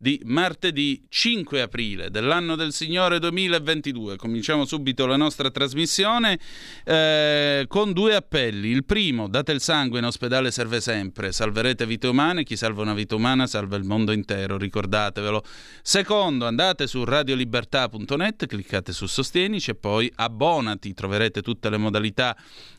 di martedì 5 aprile dell'anno del Signore 2022. Cominciamo subito la nostra trasmissione eh, con due appelli. Il primo, date il sangue in ospedale serve sempre, salverete vite umane, chi salva una vita umana salva il mondo intero, ricordatevelo. Secondo, andate su radiolibertà.net, cliccate su Sostienici e poi abbonati, troverete tutte le modalità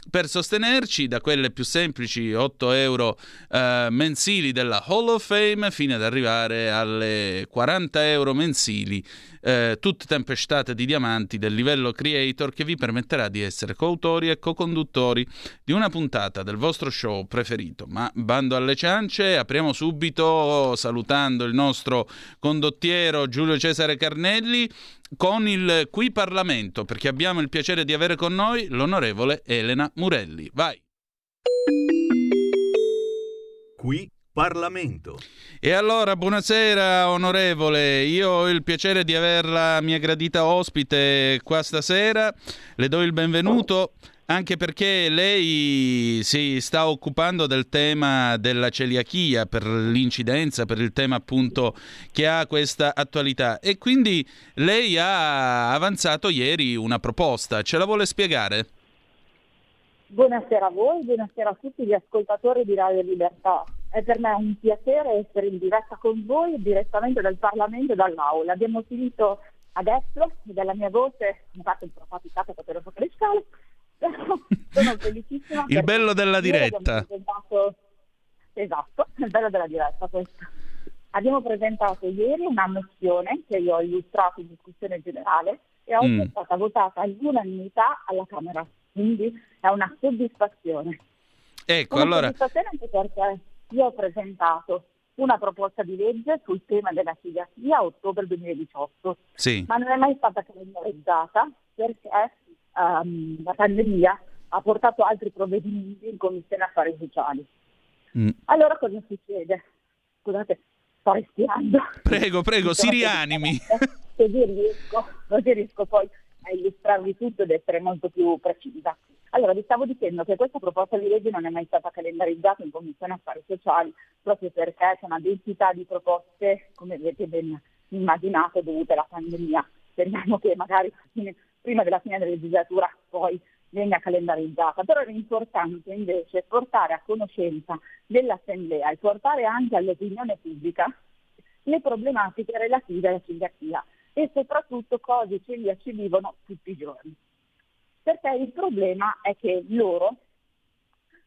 per sostenerci, da quelle più semplici 8 euro eh, mensili della Hall of Fame fino ad arrivare alle 40 euro mensili, eh, tutte tempestate di diamanti del livello creator che vi permetterà di essere coautori e co-conduttori di una puntata del vostro show preferito. Ma bando alle ciance, apriamo subito salutando il nostro condottiero Giulio Cesare Carnelli con il Qui Parlamento, perché abbiamo il piacere di avere con noi l'onorevole Elena Murelli. Vai! Qui Parlamento. E allora, buonasera onorevole, io ho il piacere di averla mia gradita ospite qua stasera, le do il benvenuto anche perché lei si sta occupando del tema della celiachia per l'incidenza, per il tema appunto che ha questa attualità e quindi lei ha avanzato ieri una proposta, ce la vuole spiegare? Buonasera a voi, buonasera a tutti gli ascoltatori di Radio Libertà. È per me un piacere essere in diretta con voi direttamente dal Parlamento e dall'Aula. Abbiamo finito adesso dalla mia voce, infatti un po' faticata per lo le scale, sono felicissima. il bello della diretta. Presentato... Esatto, il bello della diretta questo. Abbiamo presentato ieri una mozione che io ho illustrato in discussione generale e oggi mm. è stata votata all'unanimità alla Camera, quindi è una soddisfazione. Ecco, una allora... soddisfazione anche perché io ho presentato una proposta di legge sul tema della celiachia a ottobre 2018, sì. ma non è mai stata calendarizzata perché um, la pandemia ha portato altri provvedimenti in Commissione Affari Sociali. Mm. Allora cosa succede? Scusate, sto respirando. Prego, prego, si rianimi. Così riesco, così riesco poi a illustrarvi tutto ed essere molto più precisa. Allora, vi stavo dicendo che questa proposta di legge non è mai stata calendarizzata in Commissione Affari Sociali proprio perché c'è una densità di proposte, come avete ben immaginato, dovute alla pandemia. Speriamo che magari prima della fine della legislatura poi venga calendarizzata, però è importante invece portare a conoscenza dell'Assemblea e portare anche all'opinione pubblica le problematiche relative alla celiachia e soprattutto cosa i celiaci vivono tutti i giorni perché il problema è che loro,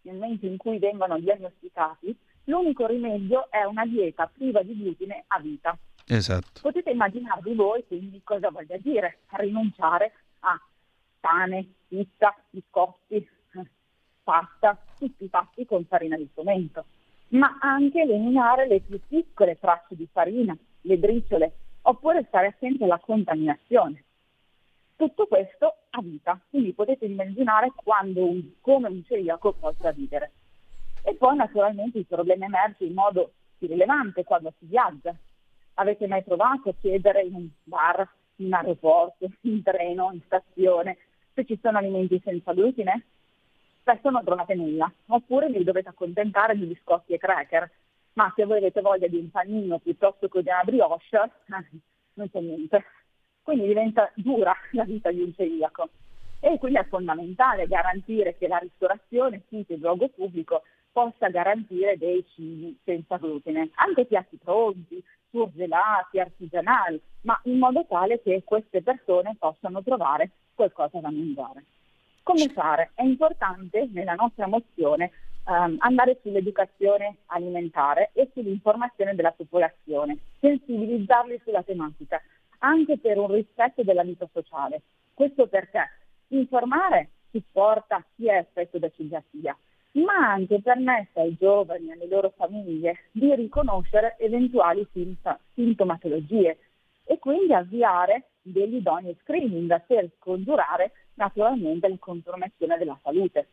nel momento in cui vengono diagnosticati, l'unico rimedio è una dieta priva di glutine a vita. Esatto. Potete immaginarvi voi quindi cosa voglia dire rinunciare a pane, pizza, biscotti, pasta, tutti fatti con farina di frumento, ma anche eliminare le più piccole tracce di farina, le briciole, oppure stare attenti alla contaminazione. Tutto questo a vita, quindi potete immaginare un, come un celiaco possa vivere. E poi naturalmente il problema emerge in modo rilevante quando si viaggia. Avete mai provato a chiedere in un bar, in aeroporto, in treno, in stazione, se ci sono alimenti senza glutine? Spesso non trovate nulla, oppure vi dovete accontentare di biscotti e cracker, ma se voi avete voglia di un panino piuttosto che di una brioche, non c'è niente quindi diventa dura la vita di un celiaco. E quindi è fondamentale garantire che la ristorazione, sito e luogo pubblico, possa garantire dei cibi senza glutine, anche piatti pronti, surgelati, artigianali, ma in modo tale che queste persone possano trovare qualcosa da mangiare. Come fare? È importante nella nostra mozione ehm, andare sull'educazione alimentare e sull'informazione della popolazione, sensibilizzarli sulla tematica, anche per un rispetto della vita sociale. Questo perché informare chi porta chi è affetto da celiachia, ma anche permette ai giovani e alle loro famiglie di riconoscere eventuali sintomatologie e quindi avviare degli idonei screening per scongiurare naturalmente l'inconformazione della salute.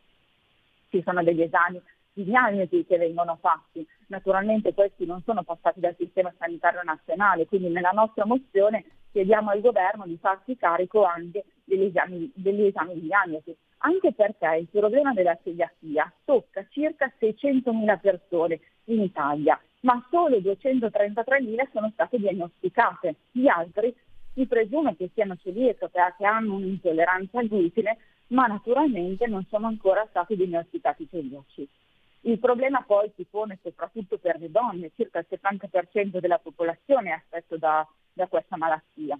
Ci sono degli esami di diagnosi che vengono fatti, naturalmente questi non sono passati dal sistema sanitario nazionale, quindi nella nostra mozione chiediamo al governo di farsi carico anche degli esami, degli esami di diagnosi, anche perché il problema della celiachia tocca circa 600.000 persone in Italia, ma solo 233.000 sono state diagnosticate, gli altri si presume che siano celiaco perché hanno un'intolleranza al glutine, ma naturalmente non sono ancora stati diagnosticati celiaci. Il problema poi si pone soprattutto per le donne, circa il 70% della popolazione è affetto da, da questa malattia.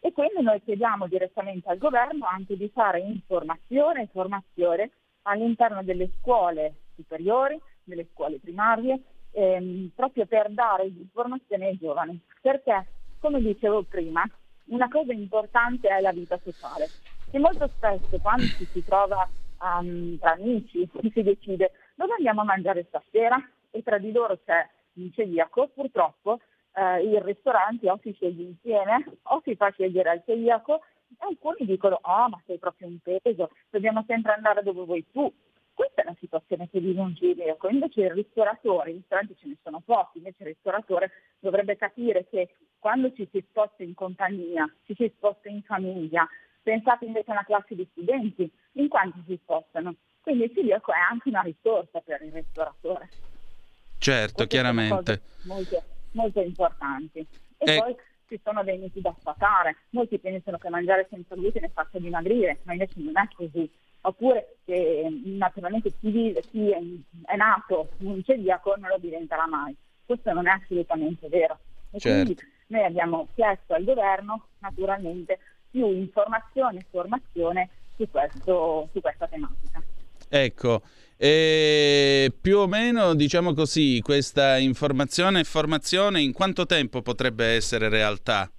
E quindi noi chiediamo direttamente al governo anche di fare informazione e formazione all'interno delle scuole superiori, delle scuole primarie, ehm, proprio per dare informazione ai giovani. Perché, come dicevo prima, una cosa importante è la vita sociale. E molto spesso quando ci si trova um, tra amici, si decide dove andiamo a mangiare stasera e tra di loro c'è un celiaco, purtroppo eh, i ristoranti o si sceglie insieme o si fa scegliere al celiaco e alcuni dicono oh ma sei proprio un peso, dobbiamo sempre andare dove vuoi tu. Questa è la situazione che vive un celiaco, invece il ristoratore, i ristoranti ce ne sono pochi, invece il ristoratore dovrebbe capire che quando ci si sposta in compagnia, ci si sposta in famiglia, pensate invece a una classe di studenti, in quanti si spostano? Quindi il celiaco è anche una risorsa per il ristoratore. Certo, Queste chiaramente. Molto, molto importanti. E, e poi ci sono dei miti da sfatare. Molti pensano che mangiare senza glutine faccia dimagrire, ma invece non è così. Oppure che naturalmente chi, vive, chi è, è nato un celiaco non lo diventerà mai. Questo non è assolutamente vero. E certo. quindi noi abbiamo chiesto al governo naturalmente più informazione e formazione su, questo, su questa tematica. Ecco, e più o meno, diciamo così, questa informazione e formazione in quanto tempo potrebbe essere realtà?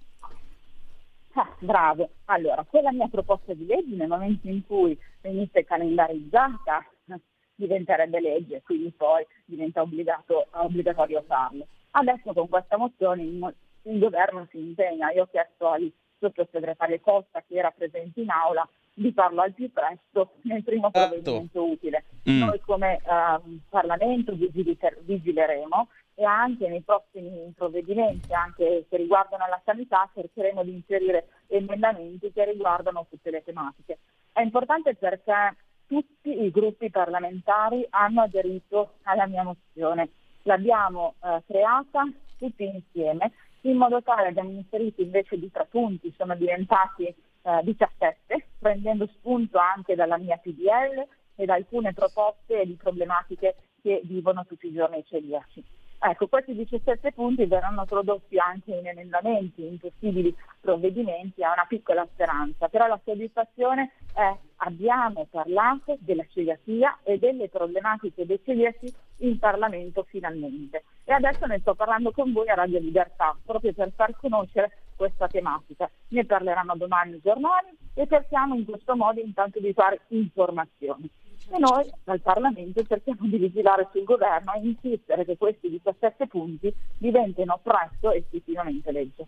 Ah, bravo. Allora, quella mia proposta di legge nel momento in cui venisse calendarizzata diventerebbe legge, quindi poi diventa obbligato, obbligatorio farlo. Adesso con questa mozione il, il governo si impegna. Io ho chiesto al sottosegretario Costa che era presente in aula di farlo al più presto nel primo provvedimento utile. Mm. Noi come uh, Parlamento vigileremo e anche nei prossimi provvedimenti, anche che riguardano la sanità, cercheremo di inserire emendamenti che riguardano tutte le tematiche. È importante perché tutti i gruppi parlamentari hanno aderito alla mia mozione. L'abbiamo eh, creata tutti insieme in modo tale abbiamo inserito invece di tre punti, sono diventati eh, 17, prendendo spunto anche dalla mia PDL e da alcune proposte di problematiche che vivono tutti i giorni i celiaci. Ecco, questi 17 punti verranno prodotti anche in emendamenti, in possibili provvedimenti, ha una piccola speranza, però la soddisfazione è abbiamo parlato della celiachia e delle problematiche dei celiaci in Parlamento finalmente. E adesso ne sto parlando con voi a Radio Libertà, proprio per far conoscere questa tematica. Ne parleranno domani i giornali e cerchiamo in questo modo intanto di fare informazioni. E noi dal Parlamento cerchiamo di vigilare sul governo e insistere che questi 17 punti diventino presto effettivamente legge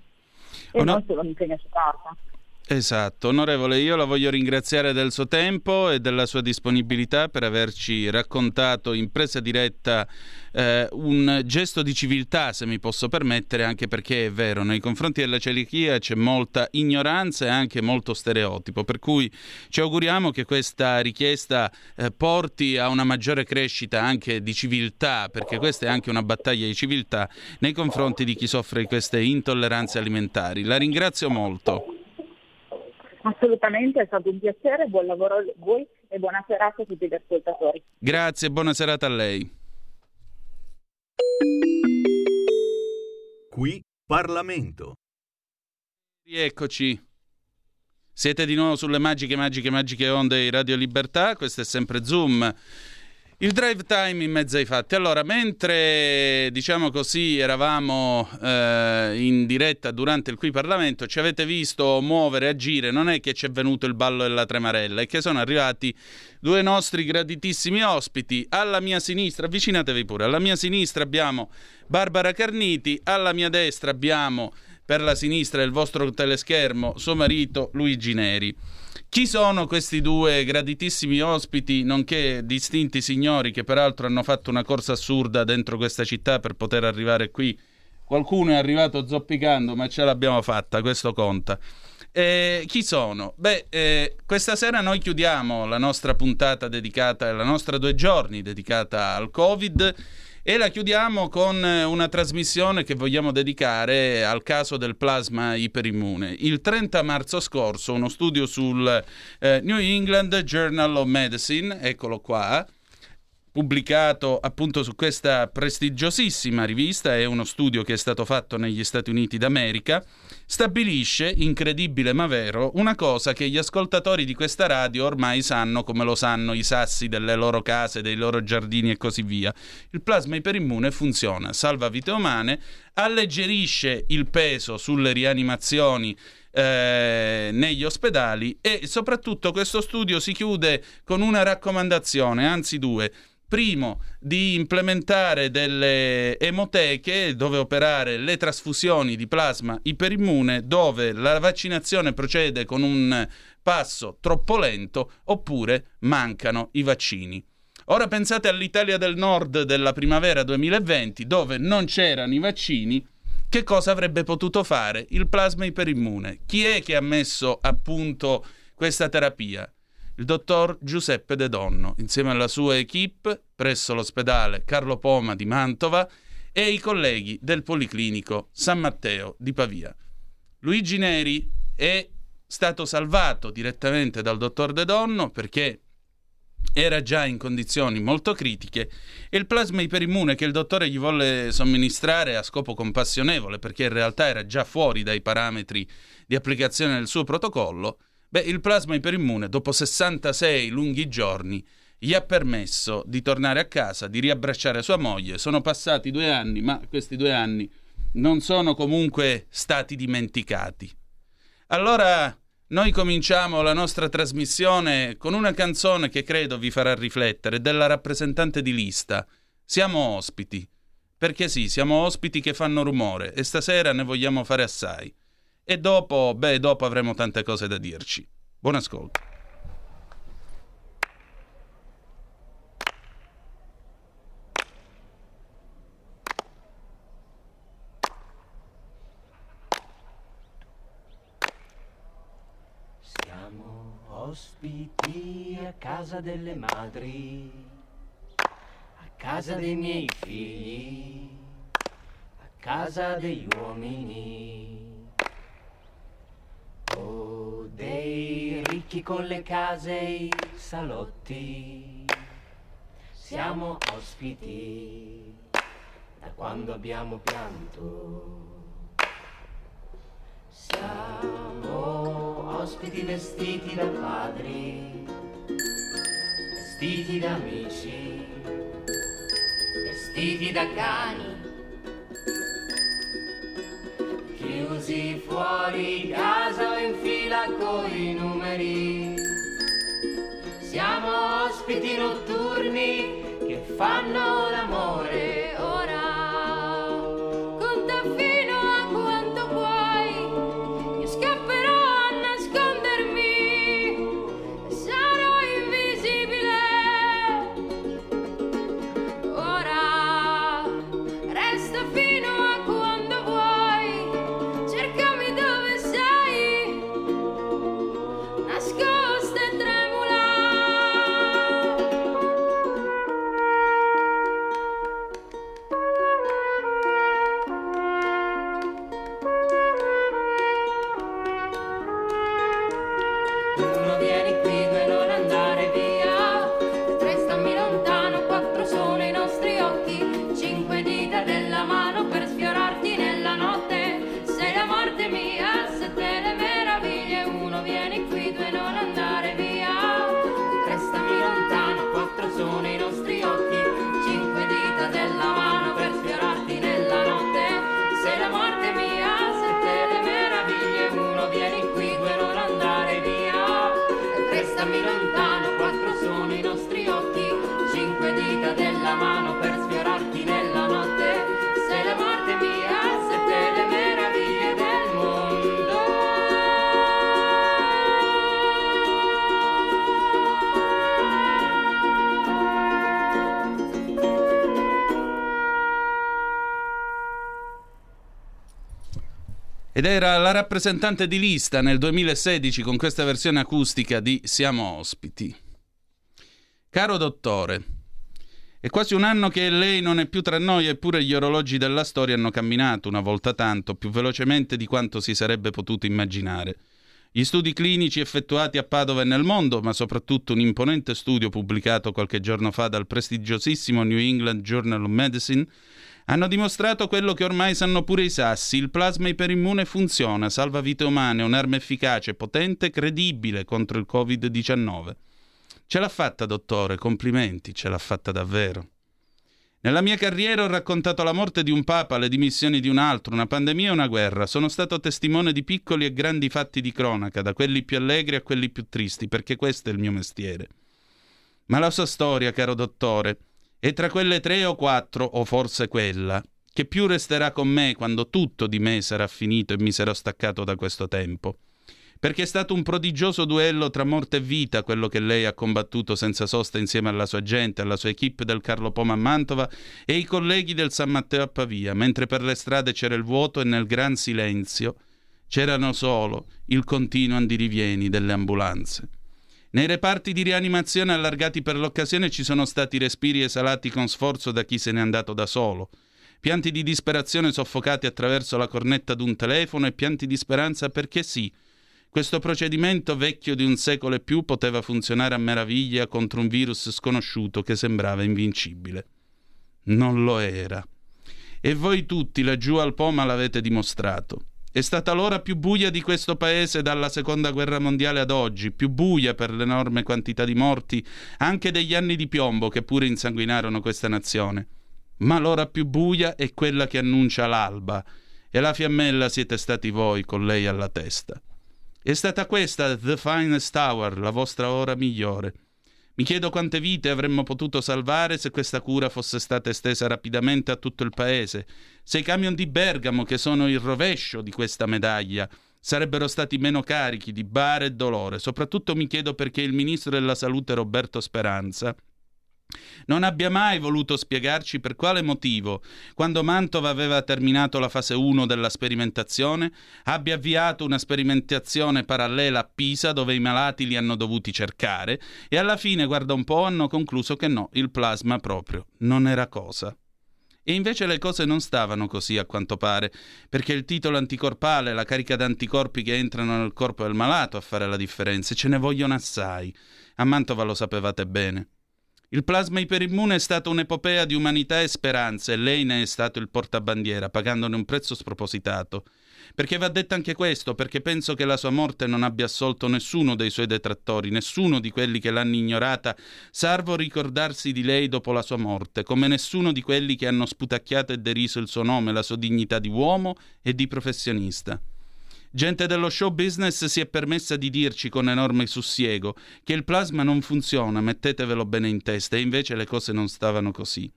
e no. non solo un impegno su carta. Esatto, onorevole, io la voglio ringraziare del suo tempo e della sua disponibilità per averci raccontato in presa diretta eh, un gesto di civiltà, se mi posso permettere, anche perché è vero, nei confronti della celiachia c'è molta ignoranza e anche molto stereotipo, per cui ci auguriamo che questa richiesta eh, porti a una maggiore crescita anche di civiltà, perché questa è anche una battaglia di civiltà nei confronti di chi soffre di queste intolleranze alimentari. La ringrazio molto. Assolutamente, è stato un piacere, buon lavoro a voi e buona serata a tutti gli ascoltatori. Grazie, buona serata a lei. Qui Parlamento. Rieccoci. Siete di nuovo sulle magiche, magiche, magiche onde di Radio Libertà, questo è sempre Zoom Il drive time in mezzo ai fatti. Allora, mentre diciamo così eravamo eh, in diretta durante il qui Parlamento, ci avete visto muovere, agire, non è che ci è venuto il ballo della tremarella, è che sono arrivati due nostri graditissimi ospiti. Alla mia sinistra, avvicinatevi pure, alla mia sinistra abbiamo Barbara Carniti, alla mia destra abbiamo per la sinistra del vostro teleschermo suo marito Luigi Neri. Chi sono questi due graditissimi ospiti, nonché distinti signori che peraltro hanno fatto una corsa assurda dentro questa città per poter arrivare qui? Qualcuno è arrivato zoppicando, ma ce l'abbiamo fatta, questo conta. Eh, chi sono? Beh, eh, questa sera noi chiudiamo la nostra puntata dedicata, la nostra due giorni dedicata al Covid e la chiudiamo con eh, una trasmissione che vogliamo dedicare al caso del plasma iperimmune. Il 30 marzo scorso uno studio sul eh, New England Journal of Medicine, eccolo qua, pubblicato appunto su questa prestigiosissima rivista, è uno studio che è stato fatto negli Stati Uniti d'America, stabilisce, incredibile ma vero, una cosa che gli ascoltatori di questa radio ormai sanno come lo sanno i sassi delle loro case, dei loro giardini e così via. Il plasma iperimmune funziona, salva vite umane, alleggerisce il peso sulle rianimazioni eh, negli ospedali e soprattutto questo studio si chiude con una raccomandazione, anzi due Primo, di implementare delle emoteche dove operare le trasfusioni di plasma iperimmune dove la vaccinazione procede con un passo troppo lento oppure mancano i vaccini. Ora pensate all'Italia del Nord della primavera 2020 dove non c'erano i vaccini, che cosa avrebbe potuto fare il plasma iperimmune? Chi è che ha messo a punto questa terapia? Il dottor Giuseppe De Donno, insieme alla sua equip presso l'ospedale Carlo Poma di Mantova e i colleghi del Policlinico San Matteo di Pavia. Luigi Neri è stato salvato direttamente dal dottor De Donno perché era già in condizioni molto critiche e il plasma iperimmune che il dottore gli volle somministrare a scopo compassionevole perché in realtà era già fuori dai parametri di applicazione del suo protocollo Beh, il plasma iperimmune, dopo 66 lunghi giorni, gli ha permesso di tornare a casa, di riabbracciare sua moglie. Sono passati due anni, ma questi due anni non sono comunque stati dimenticati. Allora noi cominciamo la nostra trasmissione con una canzone che credo vi farà riflettere, della rappresentante di lista. Siamo ospiti. Perché sì, siamo ospiti che fanno rumore e stasera ne vogliamo fare assai. E dopo, beh, dopo avremo tante cose da dirci. Buon ascolto. Siamo ospiti a casa delle madri, a casa dei miei figli, a casa degli uomini Dei ricchi con le case e i salotti, siamo ospiti da quando abbiamo pianto. Siamo ospiti vestiti da padri, vestiti da amici, vestiti da cani chiusi fuori casa in fila coi numeri. Siamo ospiti notturni che fanno l'amore era la rappresentante di lista nel 2016 con questa versione acustica di Siamo ospiti. Caro dottore, è quasi un anno che lei non è più tra noi, eppure gli orologi della storia hanno camminato una volta tanto, più velocemente di quanto si sarebbe potuto immaginare. Gli studi clinici effettuati a Padova e nel mondo, ma soprattutto un imponente studio pubblicato qualche giorno fa dal prestigiosissimo New England Journal of Medicine, hanno dimostrato quello che ormai sanno pure i sassi, il plasma iperimmune funziona, salva vite umane, è un'arma efficace, potente, credibile contro il Covid-19. Ce l'ha fatta, dottore, complimenti, ce l'ha fatta davvero. Nella mia carriera ho raccontato la morte di un papa, le dimissioni di un altro, una pandemia e una guerra. Sono stato testimone di piccoli e grandi fatti di cronaca, da quelli più allegri a quelli più tristi, perché questo è il mio mestiere. Ma la sua storia, caro dottore, è tra quelle tre o quattro, o forse quella, che più resterà con me quando tutto di me sarà finito e mi sarò staccato da questo tempo. Perché è stato un prodigioso duello tra morte e vita quello che lei ha combattuto senza sosta insieme alla sua gente, alla sua equipe del Carlo Poma a Mantova e i colleghi del San Matteo a Pavia, mentre per le strade c'era il vuoto e nel gran silenzio c'erano solo il continuo andirivieni delle ambulanze. Nei reparti di rianimazione allargati per l'occasione ci sono stati respiri esalati con sforzo da chi se n'è andato da solo, pianti di disperazione soffocati attraverso la cornetta d'un telefono e pianti di speranza perché sì, questo procedimento vecchio di un secolo e più poteva funzionare a meraviglia contro un virus sconosciuto che sembrava invincibile. Non lo era. E voi tutti laggiù al Poma l'avete dimostrato. È stata l'ora più buia di questo paese dalla seconda guerra mondiale ad oggi, più buia per l'enorme quantità di morti, anche degli anni di piombo che pure insanguinarono questa nazione. Ma l'ora più buia è quella che annuncia l'alba, e la fiammella siete stati voi con lei alla testa. È stata questa The Finest Hour, la vostra ora migliore. Mi chiedo quante vite avremmo potuto salvare se questa cura fosse stata estesa rapidamente a tutto il paese, se i camion di Bergamo, che sono il rovescio di questa medaglia, sarebbero stati meno carichi di bare e dolore. Soprattutto mi chiedo perché il ministro della Salute Roberto Speranza non abbia mai voluto spiegarci per quale motivo, quando Mantova aveva terminato la fase 1 della sperimentazione, abbia avviato una sperimentazione parallela a Pisa dove i malati li hanno dovuti cercare e alla fine, guarda un po', hanno concluso che no, il plasma proprio non era cosa. E invece le cose non stavano così a quanto pare, perché il titolo anticorpale, la carica d'anticorpi che entrano nel corpo del malato a fare la differenza, ce ne vogliono assai. A Mantova lo sapevate bene. Il plasma iperimmune è stata un'epopea di umanità e speranza e lei ne è stato il portabandiera, pagandone un prezzo spropositato. Perché va detto anche questo, perché penso che la sua morte non abbia assolto nessuno dei suoi detrattori, nessuno di quelli che l'hanno ignorata, salvo ricordarsi di lei dopo la sua morte, come nessuno di quelli che hanno sputacchiato e deriso il suo nome, la sua dignità di uomo e di professionista. Gente dello show business si è permessa di dirci con enorme sussiego che il plasma non funziona, mettetevelo bene in testa, e invece le cose non stavano così.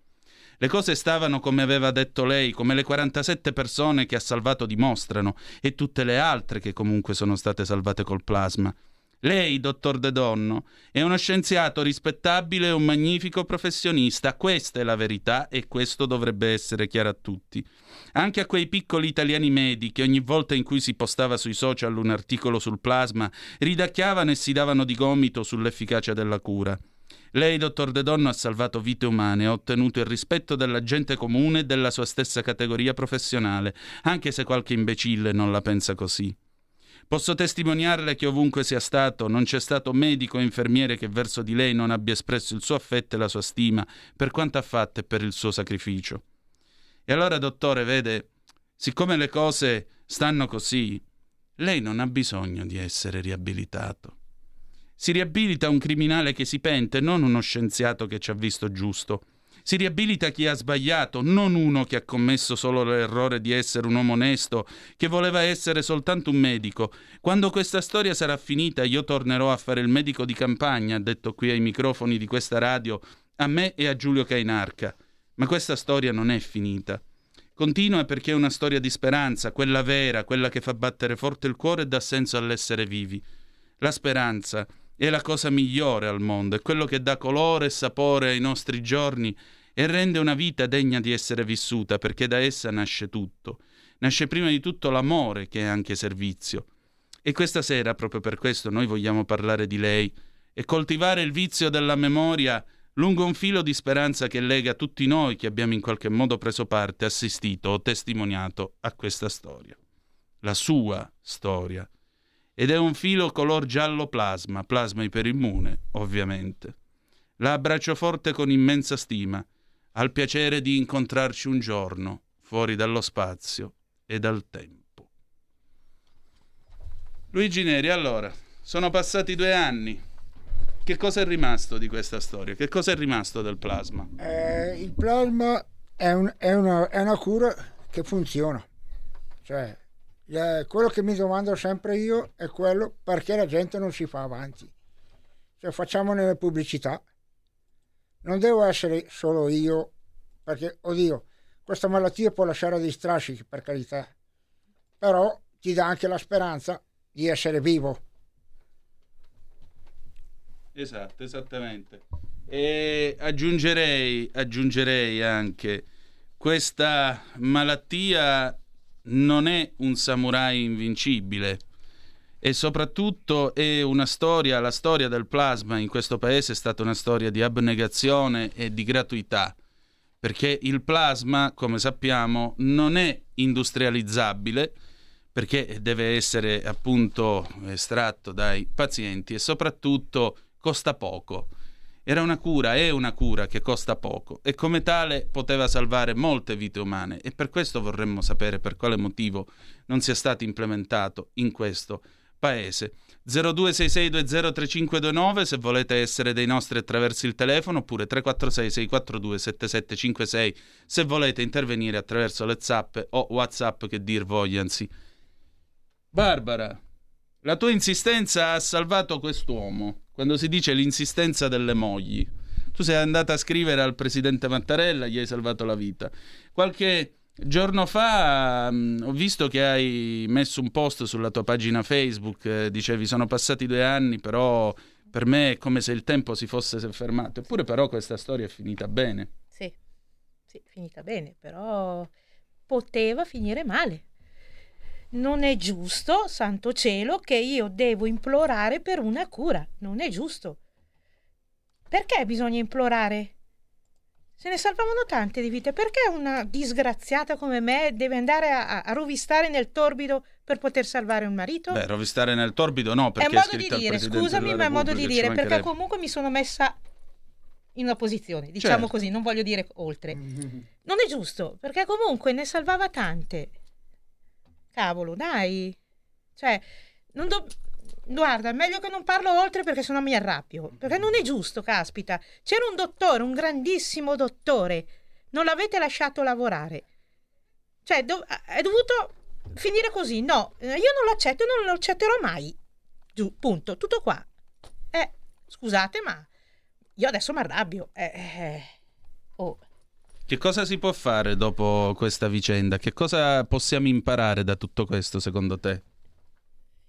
Le cose stavano come aveva detto lei, come le 47 persone che ha salvato dimostrano, e tutte le altre che comunque sono state salvate col plasma. Lei, dottor De Donno, è uno scienziato rispettabile e un magnifico professionista. Questa è la verità e questo dovrebbe essere chiaro a tutti anche a quei piccoli italiani medi che ogni volta in cui si postava sui social un articolo sul plasma ridacchiavano e si davano di gomito sull'efficacia della cura. Lei, dottor De Donno, ha salvato vite umane, ha ottenuto il rispetto della gente comune e della sua stessa categoria professionale, anche se qualche imbecille non la pensa così. Posso testimoniarle che ovunque sia stato, non c'è stato medico o infermiere che verso di lei non abbia espresso il suo affetto e la sua stima per quanto ha fatto e per il suo sacrificio. E allora, dottore, vede, siccome le cose stanno così, lei non ha bisogno di essere riabilitato. Si riabilita un criminale che si pente, non uno scienziato che ci ha visto giusto. Si riabilita chi ha sbagliato, non uno che ha commesso solo l'errore di essere un uomo onesto, che voleva essere soltanto un medico. Quando questa storia sarà finita io tornerò a fare il medico di campagna, ha detto qui ai microfoni di questa radio, a me e a Giulio Cainarca. Ma questa storia non è finita. Continua perché è una storia di speranza, quella vera, quella che fa battere forte il cuore e dà senso all'essere vivi. La speranza è la cosa migliore al mondo, è quello che dà colore e sapore ai nostri giorni e rende una vita degna di essere vissuta, perché da essa nasce tutto. nasce prima di tutto l'amore che è anche servizio. E questa sera, proprio per questo, noi vogliamo parlare di lei e coltivare il vizio della memoria lungo un filo di speranza che lega tutti noi che abbiamo in qualche modo preso parte, assistito o testimoniato a questa storia. La sua storia. Ed è un filo color giallo plasma, plasma iperimmune, ovviamente. La abbraccio forte con immensa stima, al piacere di incontrarci un giorno, fuori dallo spazio e dal tempo. Luigi Neri, allora, sono passati due anni. Che cosa è rimasto di questa storia? Che cosa è rimasto del plasma? Eh, il plasma è, un- è una, è una cura che funziona. Cioè, eh, quello che mi domando sempre io è quello perché la gente non si fa avanti. Cioè, facciamo nelle pubblicità. Non devo essere solo io, perché, oddio, questa malattia può lasciare dei strascichi, per carità. Però ti dà anche la speranza di essere vivo. Esatto, esattamente. E aggiungerei, aggiungerei anche, questa malattia non è un samurai invincibile e soprattutto è una storia, la storia del plasma in questo paese è stata una storia di abnegazione e di gratuità, perché il plasma, come sappiamo, non è industrializzabile, perché deve essere appunto estratto dai pazienti e soprattutto costa poco. Era una cura, è una cura che costa poco e come tale poteva salvare molte vite umane e per questo vorremmo sapere per quale motivo non sia stato implementato in questo paese. 0266203529 se volete essere dei nostri attraverso il telefono oppure 346 642 7756 se volete intervenire attraverso le zappe o whatsapp che dir vogliansi. Barbara, la tua insistenza ha salvato quest'uomo. Quando si dice l'insistenza delle mogli, tu sei andata a scrivere al presidente Mattarella, gli hai salvato la vita. Qualche giorno fa mh, ho visto che hai messo un post sulla tua pagina Facebook, eh, dicevi sono passati due anni, però per me è come se il tempo si fosse fermato. Eppure però questa storia è finita bene. Sì, sì, finita bene, però poteva finire male. Non è giusto, santo cielo, che io devo implorare per una cura. Non è giusto. Perché bisogna implorare? Se ne salvavano tante di vite. Perché una disgraziata come me deve andare a, a rovistare nel torbido per poter salvare un marito? Beh, rovistare nel torbido no, è perché modo è di scritto al dire, scusami, ma è modo di dire, perché comunque mi sono messa in una posizione, diciamo Certo. così, non voglio dire oltre. Non è giusto, perché comunque ne salvava tante. Cavolo, dai. Cioè, non do- Guarda, meglio che non parlo oltre perché sennò mi arrabbio. Perché non è giusto, caspita. C'era un dottore, un grandissimo dottore. Non l'avete lasciato lavorare. Cioè, dov- è dovuto finire così. No, eh, io non lo accetto e non lo accetterò mai. Giù, punto. Tutto qua. Eh, scusate, ma io adesso mi arrabbio. Eh, eh, oh. Che cosa si può fare dopo questa vicenda? Che cosa possiamo imparare da tutto questo, secondo te?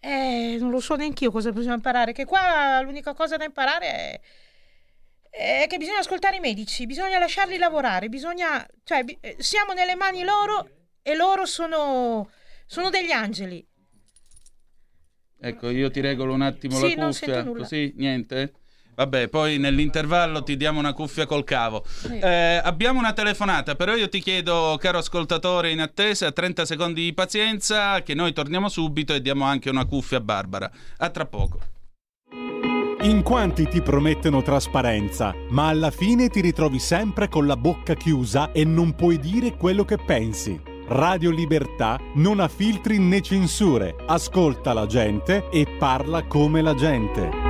Eh, non lo so neanche io cosa bisogna imparare. Che qua l'unica cosa da imparare è, è che bisogna ascoltare i medici, bisogna lasciarli lavorare, bisogna. cioè, bi- eh, siamo nelle mani loro e loro sono. sono degli angeli. Ecco, io ti regolo un attimo Sì, la cuffia, così, niente? Vabbè, poi nell'intervallo ti diamo una cuffia col cavo. Eh, abbiamo una telefonata, però io ti chiedo, caro ascoltatore in attesa, 30 secondi di pazienza, che noi torniamo subito e diamo anche una cuffia a Barbara. A tra poco. In quanti ti promettono trasparenza, ma alla fine ti ritrovi sempre con la bocca chiusa e non puoi dire quello che pensi. Radio Libertà non ha filtri né censure, ascolta la gente e parla come la gente.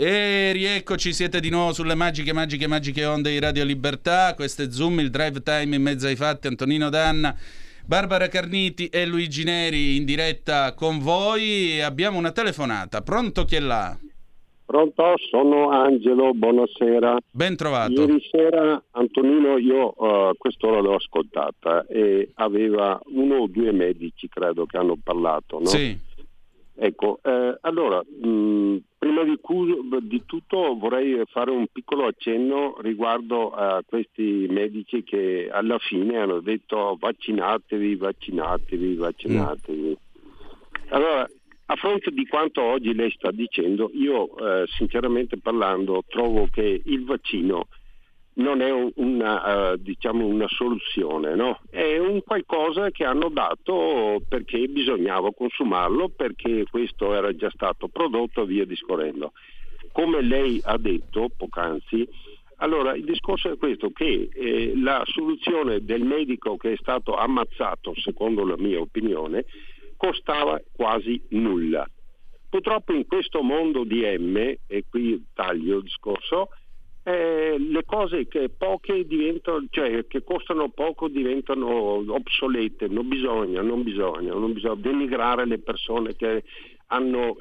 E rieccoci, siete di nuovo sulle magiche, magiche, magiche onde di Radio Libertà. Questo è Zoom, il drive time in mezzo ai fatti. Antonino Danna. Barbara Carniti e Luigi Neri in diretta con voi. Abbiamo una telefonata. Pronto chi è là? Pronto, sono Angelo, buonasera. Ben trovato. Ieri sera Antonino io uh, quest'ora l'ho ascoltata e aveva uno o due medici credo che hanno parlato, no? Sì. Ecco, eh, allora, mh, prima di, cu- di, tutto vorrei fare un piccolo accenno riguardo a questi medici che alla fine hanno detto vaccinatevi, vaccinatevi, vaccinatevi. Mm. Allora, a fronte di quanto oggi lei sta dicendo, io eh, sinceramente parlando trovo che il vaccino non è una, uh, diciamo una soluzione, no? è un qualcosa che hanno dato perché bisognava consumarlo, perché questo era già stato prodotto e via discorrendo. Come lei ha detto poc'anzi, allora il discorso è questo, che eh, la soluzione del medico che è stato ammazzato, secondo la mia opinione, costava quasi nulla. Purtroppo in questo mondo di M, e qui taglio il discorso, eh, le cose che, cioè, che costano poco diventano obsolete, non bisogna, non bisogna, non bisogna denigrare le persone che hanno,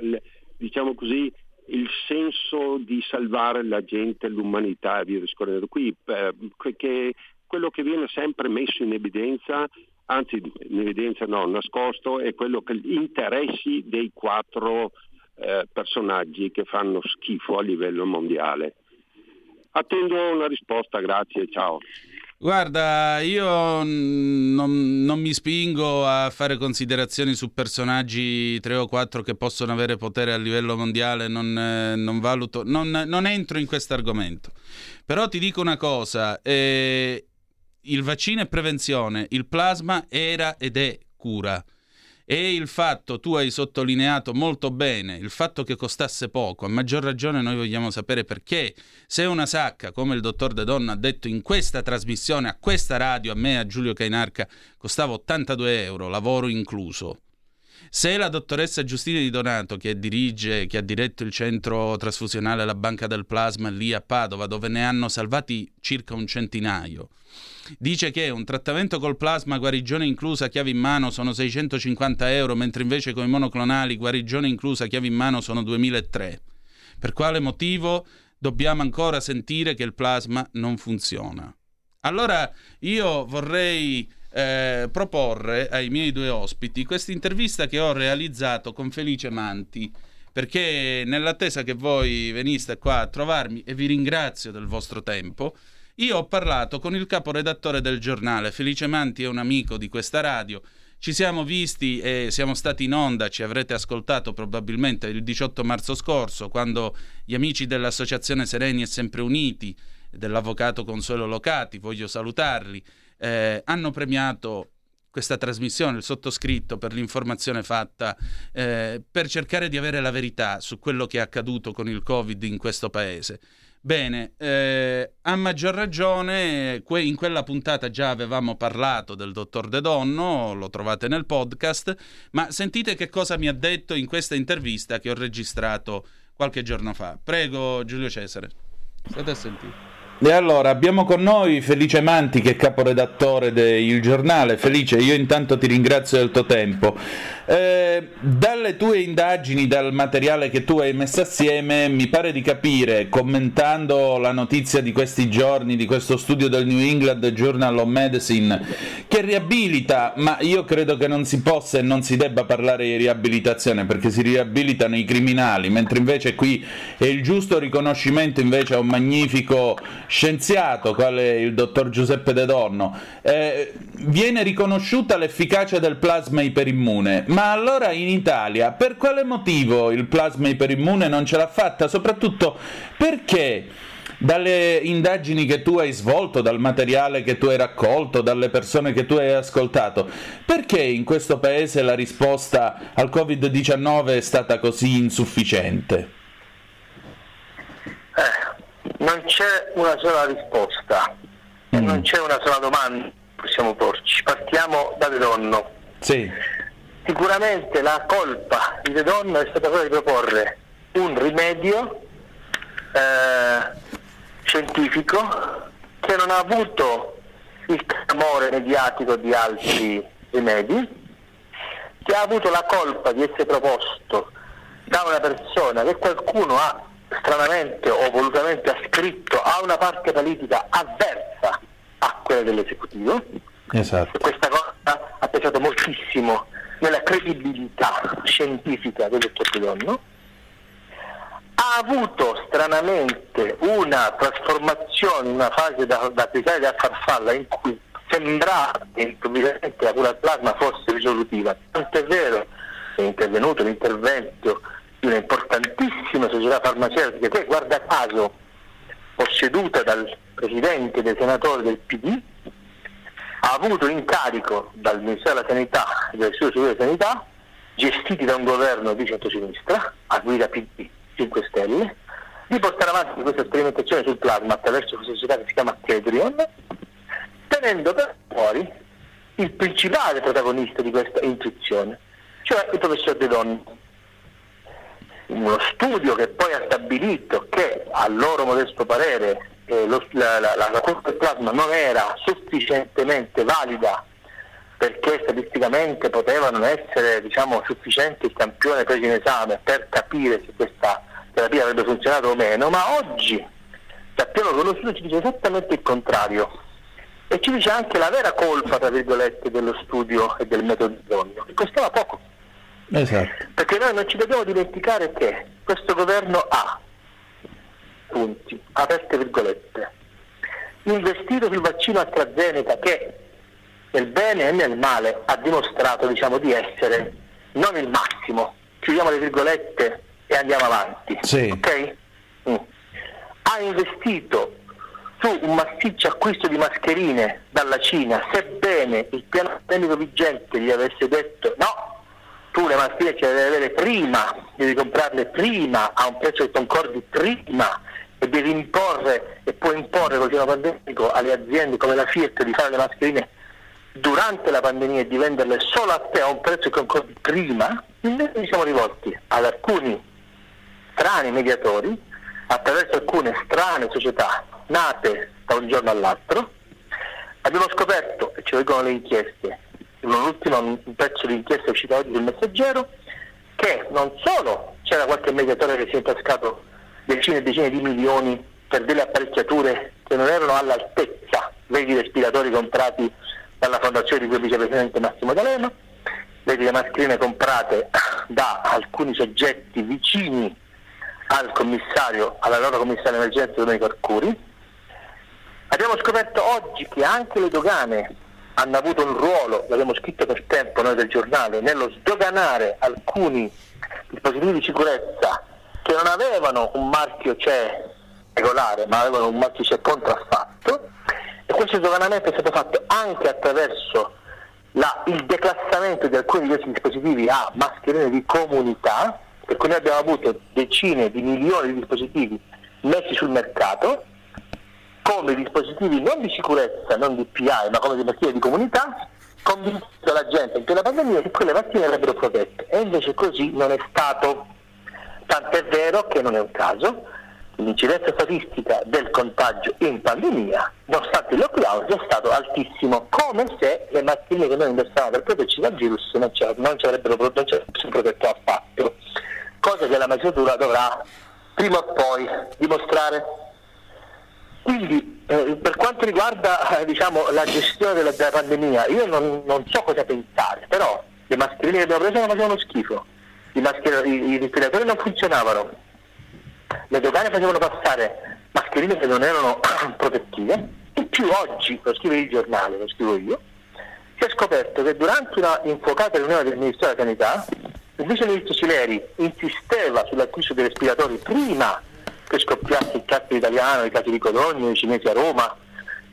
diciamo così, il senso di salvare la gente, l'umanità e via discorrendo. Qui eh, che quello che viene sempre messo in evidenza, anzi in evidenza no, nascosto, è quello che gli interessi dei quattro eh, personaggi che fanno schifo a livello mondiale. Attendo una risposta, grazie, ciao. Guarda, io non, non, mi spingo a fare considerazioni su personaggi 3 o 4 che possono avere potere a livello mondiale, non, non valuto, non, non entro in questo argomento. Però ti dico una cosa, eh, il vaccino è prevenzione, il plasma era ed è cura e il fatto, tu hai sottolineato molto bene, il fatto che costasse poco, a maggior ragione noi vogliamo sapere perché. Se una sacca, come il dottor De Donna ha detto in questa trasmissione, a questa radio, a me, a Giulio Cainarca, costava 82 euro, lavoro incluso. Se la dottoressa Giustina Di Donato, che dirige, che ha diretto il centro trasfusionale La Banca del Plasma lì a Padova, dove ne hanno salvati circa un centinaio, dice che un trattamento col plasma guarigione inclusa chiave in mano sono 650 euro, mentre invece con i monoclonali guarigione inclusa chiave in mano sono 2003. Per quale motivo dobbiamo ancora sentire che il plasma non funziona? Allora io vorrei eh, proporre ai miei due ospiti questa intervista che ho realizzato con Felice Manti perché nell'attesa che voi veniste qua a trovarmi e vi ringrazio del vostro tempo, io ho parlato con il caporedattore del giornale, Felice Manti è un amico di questa radio. Ci siamo visti e siamo stati in onda, ci avrete ascoltato probabilmente il 18 marzo scorso, quando gli amici dell'Associazione Sereni e Sempre Uniti, dell'avvocato Consuelo Locati, voglio salutarli, eh, hanno premiato questa trasmissione, il sottoscritto per l'informazione fatta eh, per cercare di avere la verità su quello che è accaduto con il Covid in questo paese. Bene, eh, a maggior ragione, que- in quella puntata già avevamo parlato del dottor De Donno, lo trovate nel podcast, ma sentite che cosa mi ha detto in questa intervista che ho registrato qualche giorno fa. Prego Giulio Cesare, state a sentire. E allora abbiamo con noi Felice Manti che è caporedattore del giornale. Felice, io intanto ti ringrazio del tuo tempo. Eh, dalle tue indagini, dal materiale che tu hai messo assieme, mi pare di capire, commentando la notizia di questi giorni, di questo studio del New England Journal of Medicine, che riabilita, ma io credo che non si possa e non si debba parlare di riabilitazione, perché si riabilitano i criminali, mentre invece qui è il giusto riconoscimento invece a un magnifico scienziato, quale il dottor Giuseppe De Donno. Eh, viene riconosciuta l'efficacia del plasma iperimmune ma allora in Italia per quale motivo il plasma iperimmune non ce l'ha fatta? Soprattutto perché dalle indagini che tu hai svolto, dal materiale che tu hai raccolto, dalle persone che tu hai ascoltato, perché in questo paese la risposta al Covid-19 è stata così insufficiente? Eh, non c'è una sola risposta, mm. non c'è una sola domanda che possiamo porci. Partiamo da De Donno. Sì. Sicuramente la colpa di De Donno è stata quella di proporre un rimedio eh, scientifico che non ha avuto il clamore mediatico di altri rimedi, che ha avuto la colpa di essere proposto da una persona che qualcuno ha stranamente o volutamente ascritto a una parte politica avversa a quella dell'esecutivo. Esatto. Questa cosa ha pesato moltissimo nella credibilità scientifica del dottor Pidonno. Ha avuto stranamente una trasformazione, una fase da, da da farfalla in cui sembrava che improvvisamente la cura plasma fosse risolutiva. Tanto è vero è intervenuto l'intervento di una importantissima società farmaceutica che guarda caso posseduta dal presidente dei senatori del PD, ha avuto incarico dal Ministero della Sanità e dall'Istituto Superiore della Sanità, gestiti da un governo di centrosinistra, a guida PD 5 Stelle, di portare avanti questa sperimentazione sul plasma attraverso questa società che si chiama Kedrion, tenendo per fuori il principale protagonista di questa intuizione, cioè il professor De Donno. Uno studio che poi ha stabilito che, a loro modesto parere, eh, lo- la, la, la, la plasma non era sufficientemente valida perché statisticamente poteva non essere diciamo, sufficiente il campione preso in esame per capire se questa terapia avrebbe funzionato o meno, ma oggi sappiamo che lo studio ci dice esattamente il contrario e ci dice anche la vera colpa, tra virgolette, dello studio e del metodo di Donno, che costava poco, Esatto. perché noi non ci dobbiamo dimenticare che questo governo ha, punti, aperte virgolette, investito sul vaccino AstraZeneca che nel bene e nel male ha dimostrato diciamo, di essere non il massimo, chiudiamo le virgolette e andiamo avanti. Sì. ok? Mm. Ha investito su un massiccio acquisto di mascherine dalla Cina, sebbene il piano tecnico vigente gli avesse detto no, tu le mascherine ce le devi avere prima, devi comprarle prima, a un prezzo che concordi prima e devi imporre e puoi imporre col piano pandemico alle aziende come la Fiat di fare le mascherine durante la pandemia e di venderle solo a te a un prezzo che concordi prima, invece ci siamo rivolti ad alcuni strani mediatori attraverso alcune strane società nate da un giorno all'altro. Abbiamo scoperto, e ci dicono le inchieste, un ultimo un pezzo di inchiesta uscita oggi sul messaggero, che non solo c'era qualche mediatore che si è intascato decine e decine di milioni per delle apparecchiature che non erano all'altezza, vedi respiratori comprati dalla fondazione di cui vicepresidente Massimo D'Alema, vedi le mascherine comprate da alcuni soggetti vicini al commissario, alla loro commissaria emergenza Domenico Arcuri. Abbiamo scoperto oggi che anche le dogane hanno avuto un ruolo, l'abbiamo scritto per tempo noi del giornale, nello sdoganare alcuni dispositivi di sicurezza che non avevano un marchio CE regolare, ma avevano un marchio CE contraffatto. E questo sdoganamento è stato fatto anche attraverso la- il declassamento di alcuni di questi dispositivi a mascherine di comunità, per cui noi abbiamo avuto decine di milioni di dispositivi messi sul mercato come dispositivi non di sicurezza, non di PI, ma come di mascherine di comunità, convincendo la gente in piena pandemia che quelle macchine avrebbero protette. E invece così non è stato. Tant'è vero che non è un caso, l'incidenza statistica del contagio in pandemia, nonostante il lockdown, è stato altissimo, come se le macchine che noi indossavamo per proteggerci dal virus non ci, non ci avrebbero non ci protetto affatto, cosa che la magistratura dovrà prima o poi dimostrare. Quindi eh, per quanto riguarda eh, diciamo, la gestione della, della pandemia, io non, non so cosa pensare, però le mascherine che abbiamo preso non facevano schifo, i, i- i respiratori non funzionavano, le dogane facevano passare mascherine che non erano protettive, in più oggi, lo scrive il giornale, lo scrivo io, si è scoperto che durante una infuocata riunione del Ministero della Sanità, il vice ministro Sileri insisteva sull'acquisto dei respiratori prima che scoppiasse il caso italiano, il caso di Codogno, i cinesi a Roma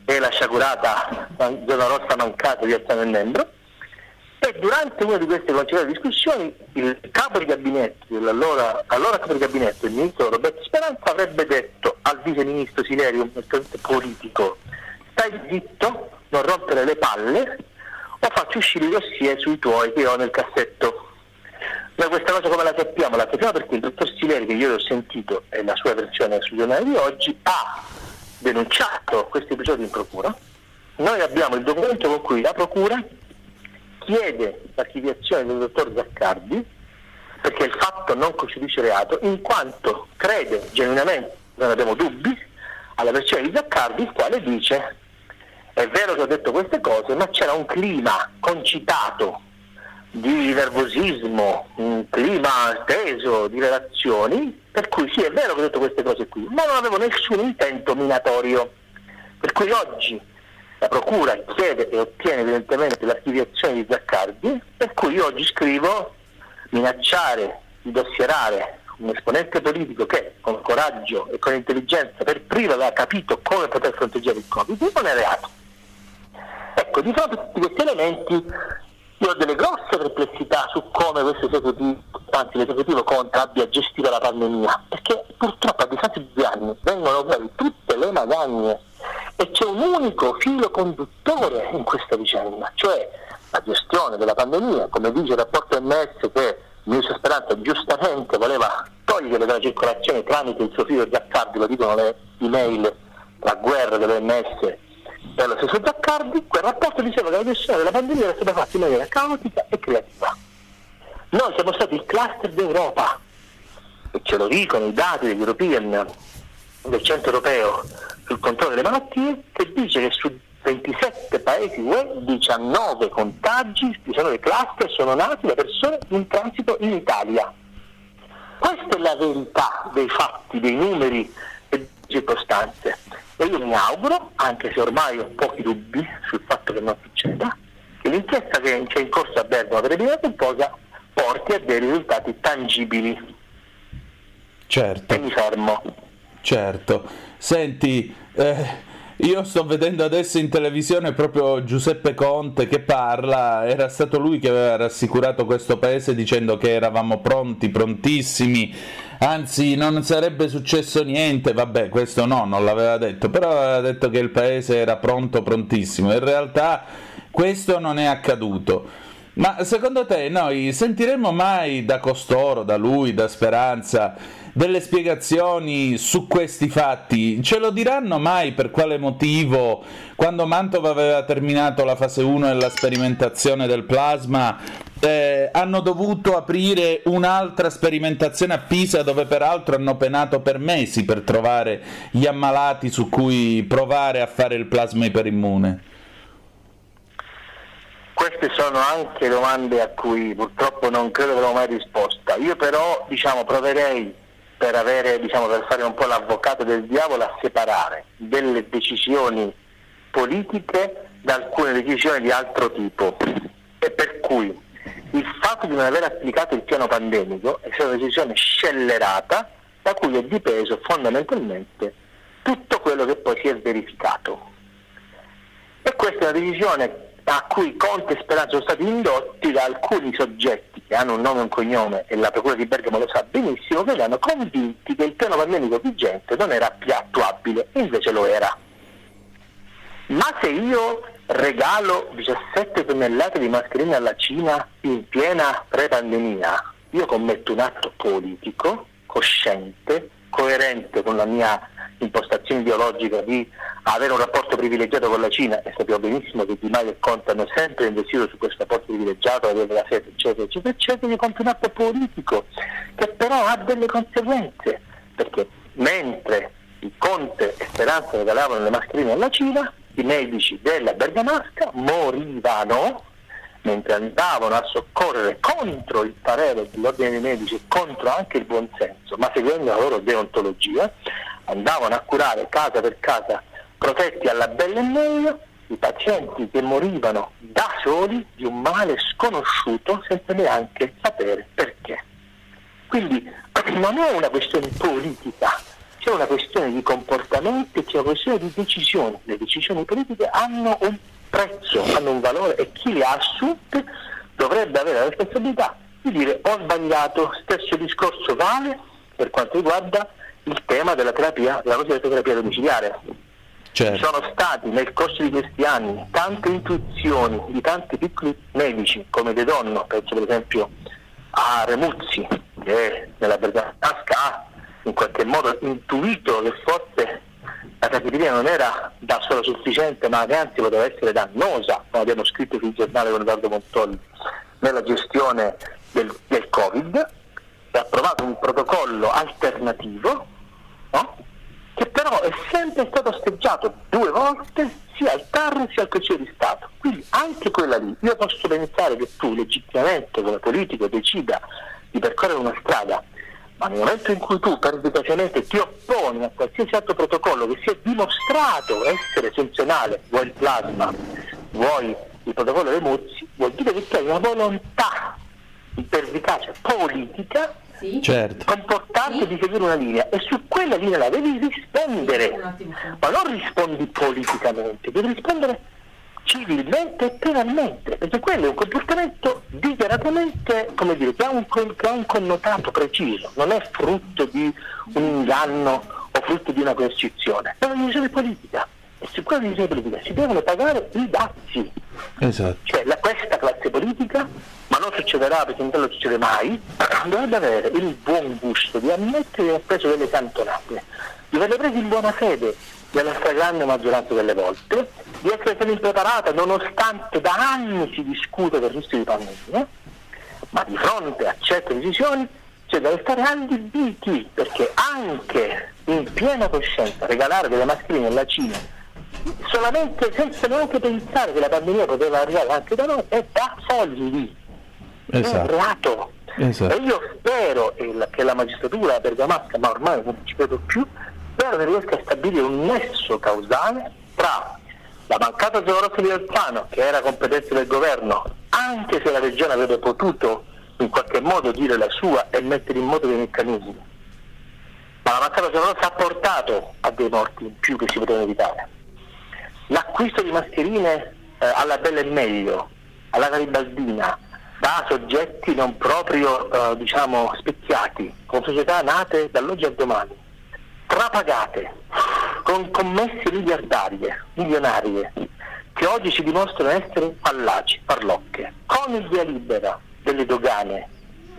e la sciagurata zona rossa mancata di Alzano e Membro. E durante una di queste conciliate discussioni il capo di gabinetto, allora capo di gabinetto, il ministro Roberto Speranza, avrebbe detto al vice ministro Sileri, un politico, stai zitto, non rompere le palle, o faccio uscire i dossier sui tuoi che ho nel cassetto. Noi questa cosa come la sappiamo? La sappiamo perché il dottor Sileri, che io l'ho sentito, e la sua versione sul giornale di oggi, ha denunciato questi episodi in procura. Noi abbiamo il documento con cui la procura chiede l'archiviazione del dottor Zaccardi perché il fatto non costituisce reato in quanto crede genuinamente, non abbiamo dubbi, alla versione di Zaccardi il quale dice è vero che ho detto queste cose ma c'era un clima concitato di nervosismo, un clima teso di relazioni per cui sì è vero che ho detto queste cose qui ma non avevo nessun intento minatorio per cui oggi la Procura chiede e ottiene evidentemente l'archiviazione di Zaccardi, per cui io oggi scrivo minacciare di dossierare un esponente politico che con coraggio e con intelligenza per primo aveva capito come poter fronteggiare il Covid non è reato. Ecco, di fronte a tutti questi elementi io ho delle grosse perplessità su come questo esecutivo, anzi l'esecutivo Conte abbia gestito la pandemia, perché purtroppo a distanza di due anni vengono fuori tutte le magagne e c'è un unico filo conduttore in questa vicenda, cioè la gestione della pandemia, come dice il rapporto MS che ministro Speranza giustamente voleva togliere dalla circolazione tramite il suo figlio Zaccardi, lo dicono le email, la guerra dell'OMS e lo stesso Zaccardi, quel rapporto diceva che la gestione della pandemia era stata fatta in maniera caotica e creativa. Noi siamo stati il cluster d'Europa, e ce lo dicono i dati degli European, del centro europeo sul controllo delle malattie, che dice che su 27 paesi UE 19 contagi, 19 cluster sono nati da persone in transito in Italia. Questa è la verità dei fatti, dei numeri e delle circostanze. E io mi auguro, anche se ormai ho pochi dubbi sul fatto che non succeda, che l'inchiesta che c'è in corso a Bergamo per Epidemia Pomposa porti a dei risultati tangibili. Certo. E mi fermo. Certo. Senti, eh, io sto vedendo adesso in televisione proprio Giuseppe Conte che parla, era stato lui che aveva rassicurato questo paese dicendo che eravamo pronti, prontissimi, anzi non sarebbe successo niente, vabbè questo no, non l'aveva detto, però aveva detto che il paese era pronto, prontissimo, in realtà questo non è accaduto. Ma secondo te noi sentiremo mai da costoro, da lui, da Speranza, delle spiegazioni su questi fatti? Ce lo diranno mai per quale motivo, quando Mantova aveva terminato la fase 1 e la sperimentazione del plasma, eh, hanno dovuto aprire un'altra sperimentazione a Pisa dove peraltro hanno penato per mesi per trovare gli ammalati su cui provare a fare il plasma iperimmune? Queste sono anche domande a cui purtroppo non credo avrò mai risposta. Io però diciamo, proverei per, avere, diciamo, per fare un po' l'avvocato del diavolo a separare delle decisioni politiche da alcune decisioni di altro tipo. E per cui il fatto di non aver applicato il piano pandemico è stata una decisione scellerata da cui è dipeso fondamentalmente tutto quello che poi si è verificato. E questa è una decisione a cui Conte e Speranza sono stati indotti da alcuni soggetti che hanno un nome e un cognome e la Procura di Bergamo lo sa benissimo, che hanno convinti che il piano pandemico vigente non era più attuabile, invece lo era. Ma se io regalo 17 tonnellate di mascherine alla Cina in piena pre-pandemia, io commetto un atto politico, cosciente, coerente con la mia impostazione ideologica di avere un rapporto privilegiato con la Cina e sappiamo benissimo che Di Maio e Conte hanno sempre investito su questo rapporto privilegiato, avere la sede, eccetera, eccetera, eccetera, compio un atto politico che però ha delle conseguenze, perché mentre Conte e Speranza regalavano le mascherine alla Cina, i medici della Bergamasca morivano mentre andavano a soccorrere contro il parere dell'ordine dei medici e contro anche il buonsenso, ma seguendo la loro deontologia, andavano a curare casa per casa, protetti alla bella e meglio, i pazienti che morivano da soli di un male sconosciuto senza neanche sapere perché. Quindi non è una questione politica, c'è una questione di comportamenti, c'è una questione di decisioni. Le decisioni politiche hanno un prezzo, hanno un valore e chi le ha assunte dovrebbe avere la responsabilità di dire ho sbagliato, stesso discorso vale per quanto riguarda il tema della terapia, della cosiddetta terapia domiciliare. Certo. Ci sono stati nel corso di questi anni tante intuizioni di tanti piccoli medici come De Donno, penso per esempio a Remuzzi, che nella Bergamasca ha in qualche modo intuito che forse la tachipirina non era da sola sufficiente, ma che anzi poteva essere dannosa, come abbiamo scritto sul giornale con Edoardo Montolli, nella gestione del, del Covid, e ha approvato un protocollo alternativo, no? che però è sempre stato osteggiato due volte sia al TAR sia al Consiglio di Stato. Quindi anche quella lì, io posso pensare che tu legittimamente come politico decida di percorrere una strada, ma nel momento in cui tu pervicacemente ti opponi a qualsiasi altro protocollo che sia dimostrato essere funzionale, vuoi il plasma, vuoi il protocollo dei Muzzi, vuol dire che tu hai una volontà di pervicacia politica Certo. comportarti di seguire una linea e su quella linea la devi rispondere, ma non rispondi politicamente, devi rispondere civilmente e penalmente, perché quello è un comportamento dichiaratamente, come dire, che ha un, che ha un connotato preciso, non è frutto di un inganno o frutto di una coercizione, è una decisione politica e su quella decisione politica si devono pagare i dazi. Esatto. Cioè la, questa classe politica, ma non succederà perché non lo succede mai, dovrebbe avere il buon gusto di ammettere di aver preso delle cantonate, di averle prese in buona fede nella stragrande maggioranza delle volte, di essere stata impreparata nonostante da anni si discute del rischio di pandemia, ma di fronte a certe decisioni c'è da restare allibiti perché anche in piena coscienza regalare delle mascherine alla Cina solamente senza neanche pensare che la pandemia poteva arrivare anche da noi è da è un Esatto. reato Esatto. e io spero che la, magistratura bergamasca ma ormai non ci credo più spero che riesca a stabilire un nesso causale tra la mancata rossa di Alfano che era competenza del governo anche se la regione avrebbe potuto in qualche modo dire la sua e mettere in moto dei meccanismi ma la mancata rossa ha portato a dei morti in più che si potevano evitare l'acquisto di mascherine eh, alla bella e meglio, alla garibaldina, da soggetti non proprio eh, diciamo specchiati, con società nate dall'oggi al domani, trapagate, con commesse miliardarie, milionarie, che oggi si dimostrano essere fallaci, farlocche, con il via libera delle dogane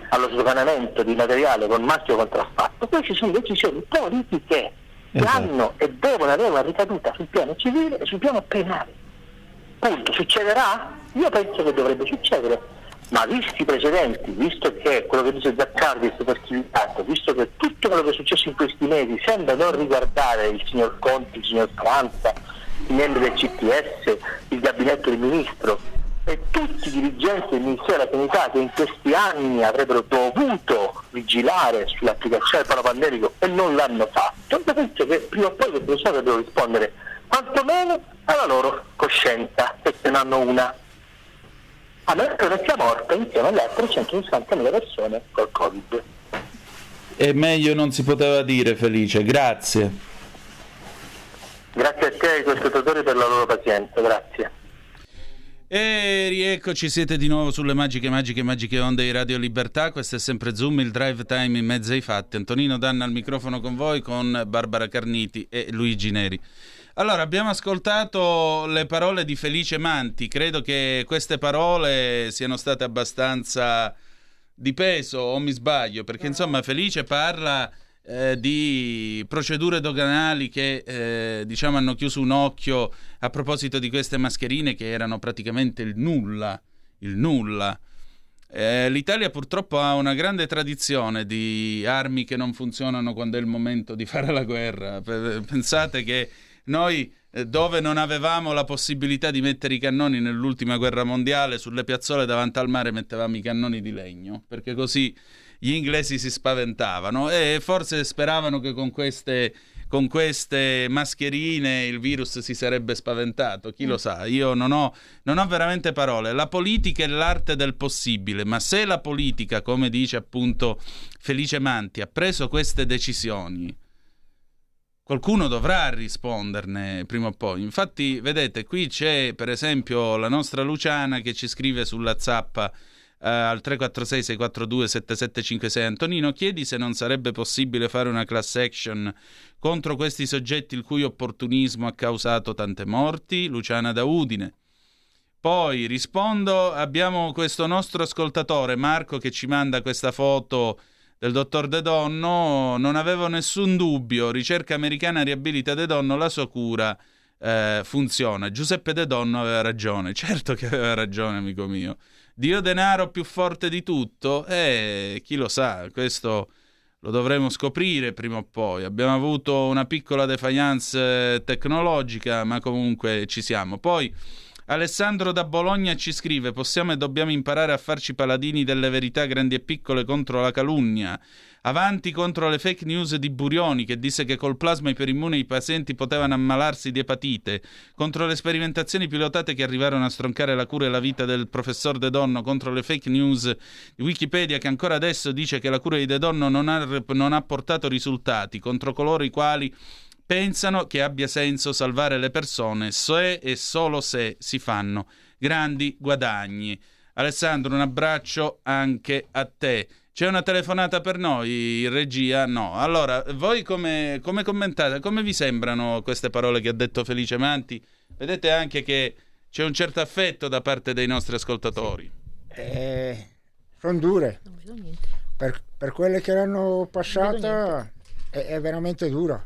allo sdoganamento di materiale con marchio contraffatto, queste sono decisioni politiche Esatto. hanno e devono avere una ricaduta sul piano civile e sul piano penale. Punto. Succederà? Io penso che dovrebbe succedere, ma visti i precedenti, visto che quello che dice Zaccardi è stato archiviato, visto che tutto quello che è successo in questi mesi sembra non riguardare il signor Conti, il signor Panza, i membri del CTS, il gabinetto del ministro e tutti i dirigenti del Ministero della Sanità che in questi anni avrebbero dovuto vigilare sull'applicazione del piano pandemico e non l'hanno fatto, io penso che prima o poi queste persone dovrebbero rispondere quantomeno alla loro coscienza, se ce n'hanno una. A me è morta insieme alle altre 160.000 persone col Covid. E meglio non si poteva dire, Felice. Grazie. Grazie a te e ai ascoltatori per la loro pazienza, grazie. E rieccoci, siete di nuovo sulle magiche, magiche, magiche onde di Radio Libertà. Questo è sempre Zoom, il drive time in mezzo ai fatti. Antonino Danna al microfono con voi, con Barbara Carniti e Luigi Neri. Allora, abbiamo ascoltato le parole di Felice Manti. Credo che queste parole siano state abbastanza di peso, o mi sbaglio? Perché insomma Felice parla eh, di procedure doganali che eh, diciamo hanno chiuso un occhio a proposito di queste mascherine che erano praticamente il nulla, il nulla. Eh, L'Italia purtroppo ha una grande tradizione di armi che non funzionano quando è il momento di fare la guerra. Pe- Pensate che noi, eh, dove non avevamo la possibilità di mettere i cannoni nell'ultima guerra mondiale, sulle piazzole davanti al mare mettevamo i cannoni di legno, perché così gli inglesi si spaventavano e forse speravano che con queste, con queste mascherine il virus si sarebbe spaventato. Chi lo sa? Io non ho, non ho veramente parole. La politica è l'arte del possibile, ma se la politica, come dice appunto Felice Manti, ha preso queste decisioni, qualcuno dovrà risponderne prima o poi. Infatti, vedete, qui c'è per esempio la nostra Luciana che ci scrive sulla zappa eh, al 346 642 7756 Antonino chiedi se non sarebbe possibile fare una class action contro questi soggetti il cui opportunismo ha causato tante morti? Luciana da Udine. Poi rispondo abbiamo questo nostro ascoltatore Marco che ci manda questa foto del dottor De Donno, non avevo nessun dubbio, ricerca americana riabilita De Donno, la sua cura eh, funziona. Giuseppe De Donno aveva ragione, certo che aveva ragione, amico mio. Dio denaro più forte di tutto? Eh, chi lo sa, questo lo dovremo scoprire prima o poi. Abbiamo avuto una piccola defiance tecnologica, ma comunque ci siamo. Poi Alessandro da Bologna ci scrive: Possiamo e dobbiamo imparare a farci paladini delle verità grandi e piccole contro la calunnia. Avanti contro le fake news di Burioni che disse che col plasma iperimmune i pazienti potevano ammalarsi di epatite, contro le sperimentazioni pilotate che arrivarono a stroncare la cura e la vita del professor De Donno, contro le fake news di Wikipedia che ancora adesso dice che la cura di De Donno non ha, non ha portato risultati, contro coloro i quali pensano che abbia senso salvare le persone se e solo se si fanno grandi guadagni. Alessandro, un abbraccio anche a te. C'è una telefonata per noi, regia? No. Allora, voi come, come commentate? Come vi sembrano queste parole che ha detto Felice Manti? Vedete anche che c'è un certo affetto da parte dei nostri ascoltatori. Eh, sono dure. Per, per quelle che l'hanno passata è, è veramente dura.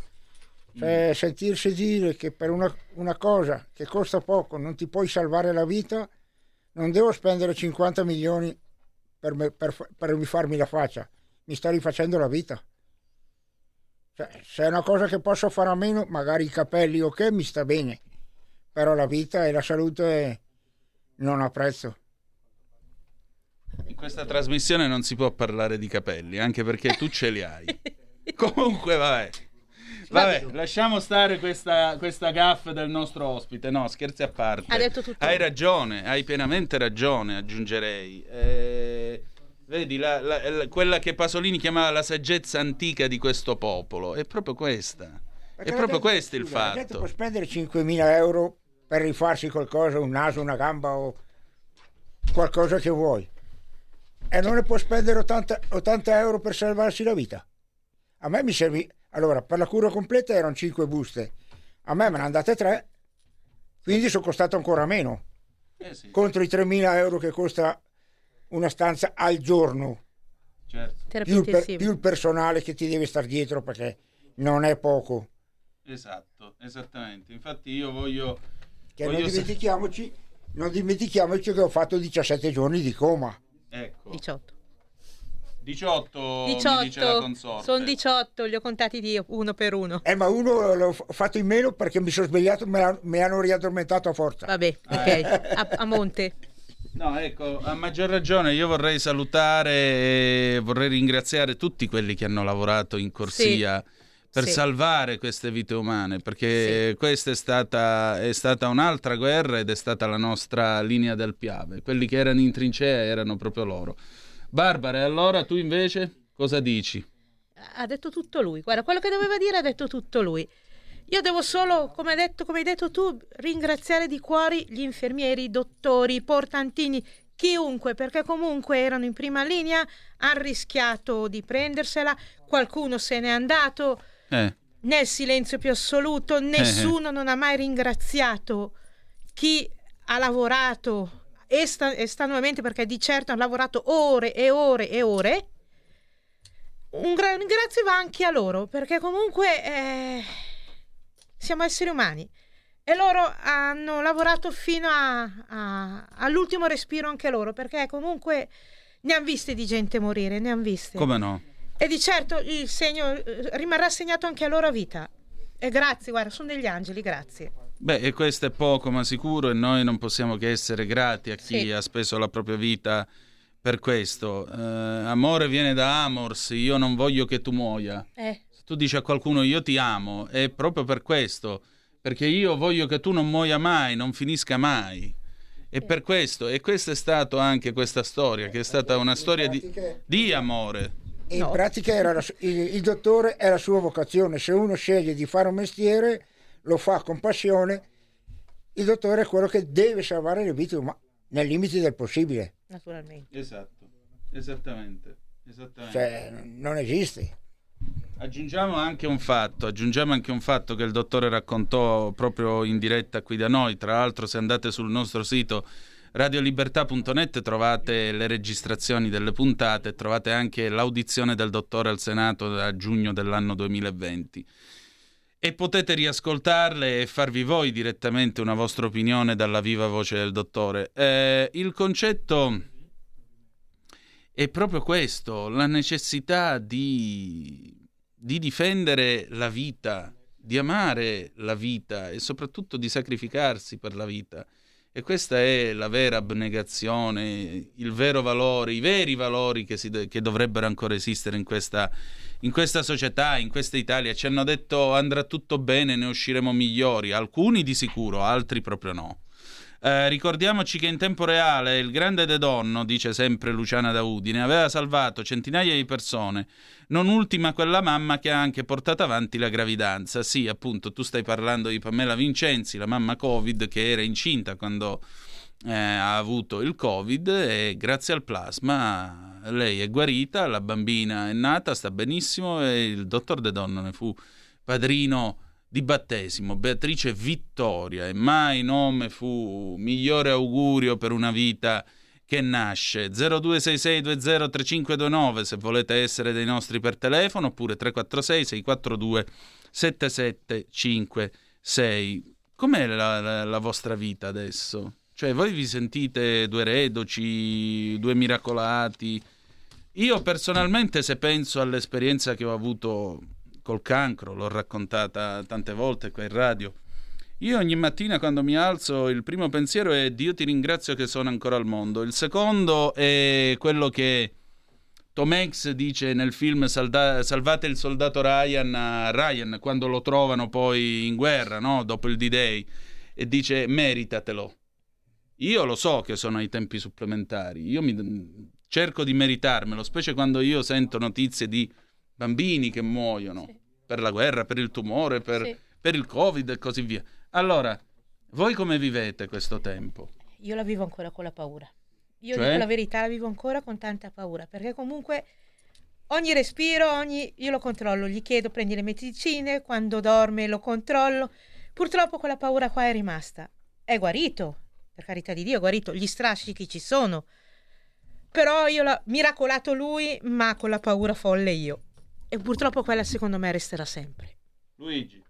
Cioè, sentirsi dire che per una, una cosa che costa poco non ti puoi salvare la vita, non devo spendere 50 milioni per, me- per per rifarmi la faccia, mi sto rifacendo la vita. Cioè, se è una cosa che posso fare a meno, magari i capelli o che, mi sta bene, però la vita e la salute non ha prezzo. In questa trasmissione non si può parlare di capelli, anche perché tu ce li hai. Comunque, vabbè. Vabbè, lasciamo stare questa, questa gaffa del nostro ospite. No, scherzi a parte. Ha detto tutto. Hai ragione, hai pienamente ragione, aggiungerei. Eh, vedi, la- la- la- quella che Pasolini chiamava la saggezza antica di questo popolo. È proprio questa. Perché è proprio gente- questo il scusa, La gente fatto. può spendere 5.000 euro per rifarsi qualcosa, un naso, una gamba o qualcosa che vuoi. E non ne può spendere 80, 80 euro per salvarsi la vita. A me mi servì... Allora, per la cura completa erano 5 buste. A me me ne andate 3, quindi sono costato ancora meno. Eh sì, Contro i 3.000 euro che costa una stanza al giorno. certo. Terapia Più il, per- intensiva. più il personale che ti deve star dietro perché non è poco. Esatto, esattamente. Infatti io voglio... Che non voglio sa- dimentichiamoci, non dimentichiamoci che ho fatto 17 giorni di coma. Ecco, 18. 18, mi dice la 18. consorte. Sono 18, li ho contati io uno per uno. Eh, ma uno l'ho fatto in meno perché mi sono svegliato e me mi hanno riaddormentato a forza. Vabbè, Ah, ok. A, a monte. No, ecco, a maggior ragione io vorrei salutare e vorrei ringraziare tutti quelli che hanno lavorato in corsia per Sì. salvare queste vite umane, perché questa è stata, è stata un'altra guerra ed è stata la nostra linea del Piave. Quelli che erano in trincea erano proprio loro. Barbara, e allora tu invece cosa dici? Ha detto tutto lui. Guarda, quello che doveva dire ha detto tutto lui. Io devo solo, come hai detto, come hai detto tu, ringraziare di cuore gli infermieri, i dottori, i portantini, chiunque, perché comunque erano in prima linea, hanno rischiato di prendersela, qualcuno se n'è andato Eh, nel silenzio più assoluto, nessuno non ha mai ringraziato chi ha lavorato esta- estanuamente, perché di certo hanno lavorato ore e ore e ore. Un gra- ringrazio va anche a loro, perché comunque eh, siamo esseri umani. E loro hanno lavorato fino a- a- all'ultimo respiro anche loro, perché comunque ne hanno viste di gente morire, ne hanno viste. come no? E di certo il segno eh, rimarrà segnato anche a loro vita. E grazie, guarda, sono degli angeli, grazie. Beh, e questo è poco ma sicuro e noi non possiamo che essere grati a chi Sì. ha speso la propria vita per questo. Eh, amore viene da amors, io non voglio che tu muoia. Eh, Se tu dici a qualcuno io ti amo, è proprio per questo, perché io voglio che tu non muoia mai, non finisca mai. E per questo, e questa è stata anche questa storia, che è stata una storia di, di amore. E in pratica era la il, il dottore è la sua vocazione. Se uno sceglie di fare un mestiere, lo fa con passione. Il dottore è quello che deve salvare le vite umane nei limiti del possibile. naturalmente. Esatto, esattamente. esattamente. Cioè, non esiste. Aggiungiamo anche un fatto, aggiungiamo anche un fatto che il dottore raccontò proprio in diretta qui da noi. Tra l'altro, se andate sul nostro sito radiolibertà.net trovate le registrazioni delle puntate, trovate anche l'audizione del dottore al Senato a giugno dell'anno 2020 e potete riascoltarle e farvi voi direttamente una vostra opinione dalla viva voce del dottore. Eh, il concetto è proprio questo, la necessità di, di difendere la vita, di amare la vita e soprattutto di sacrificarsi per la vita. E questa è la vera abnegazione, il vero valore, i veri valori che, si, che dovrebbero ancora esistere in questa, in questa società, in questa Italia. Ci hanno detto andrà tutto bene, ne usciremo migliori, alcuni di sicuro, altri proprio no. Eh, ricordiamoci che in tempo reale il grande De Donno, dice sempre Luciana da Udine, aveva salvato centinaia di persone, non ultima quella mamma che ha anche portato avanti la gravidanza. Sì, appunto, tu stai parlando di Pamela Vincenzi, la mamma Covid che era incinta quando eh, ha avuto il Covid e grazie al plasma lei è guarita, la bambina è nata, sta benissimo e il dottor De Donno ne fu padrino di battesimo, Beatrice Vittoria, e mai nome fu migliore augurio per una vita che nasce. 0266203529 se volete essere dei nostri per telefono oppure 346 642 7756 com'è la, la, la, vostra vita adesso? Cioè voi vi sentite due redoci due miracolati io personalmente se penso all'esperienza che ho avuto col cancro, l'ho raccontata tante volte qua in radio. Io ogni mattina quando mi alzo il primo pensiero è Dio ti ringrazio che sono ancora al mondo. Il secondo è quello che Tom Hanks dice nel film Salvate il soldato Ryan a Ryan quando lo trovano poi in guerra, no? dopo il D-Day, e dice meritatelo. Io lo so che sono ai tempi supplementari, io mi, cerco di meritarmelo, specie quando io sento notizie di bambini che muoiono sì. per la guerra, per il tumore, per, sì. per, il covid e così via. Allora, voi come vivete questo tempo? Io la vivo ancora con la paura. Io cioè? dico la verità, la vivo ancora con tanta paura, perché comunque ogni respiro, ogni... io lo controllo, gli chiedo prendi le medicine, quando dorme lo controllo. Purtroppo quella paura qua è rimasta. È guarito, per carità di Dio, guarito, gli strascichi ci sono. Però io l'ho miracolato lui, ma con la paura folle io. E purtroppo quella secondo me resterà sempre. Luigi.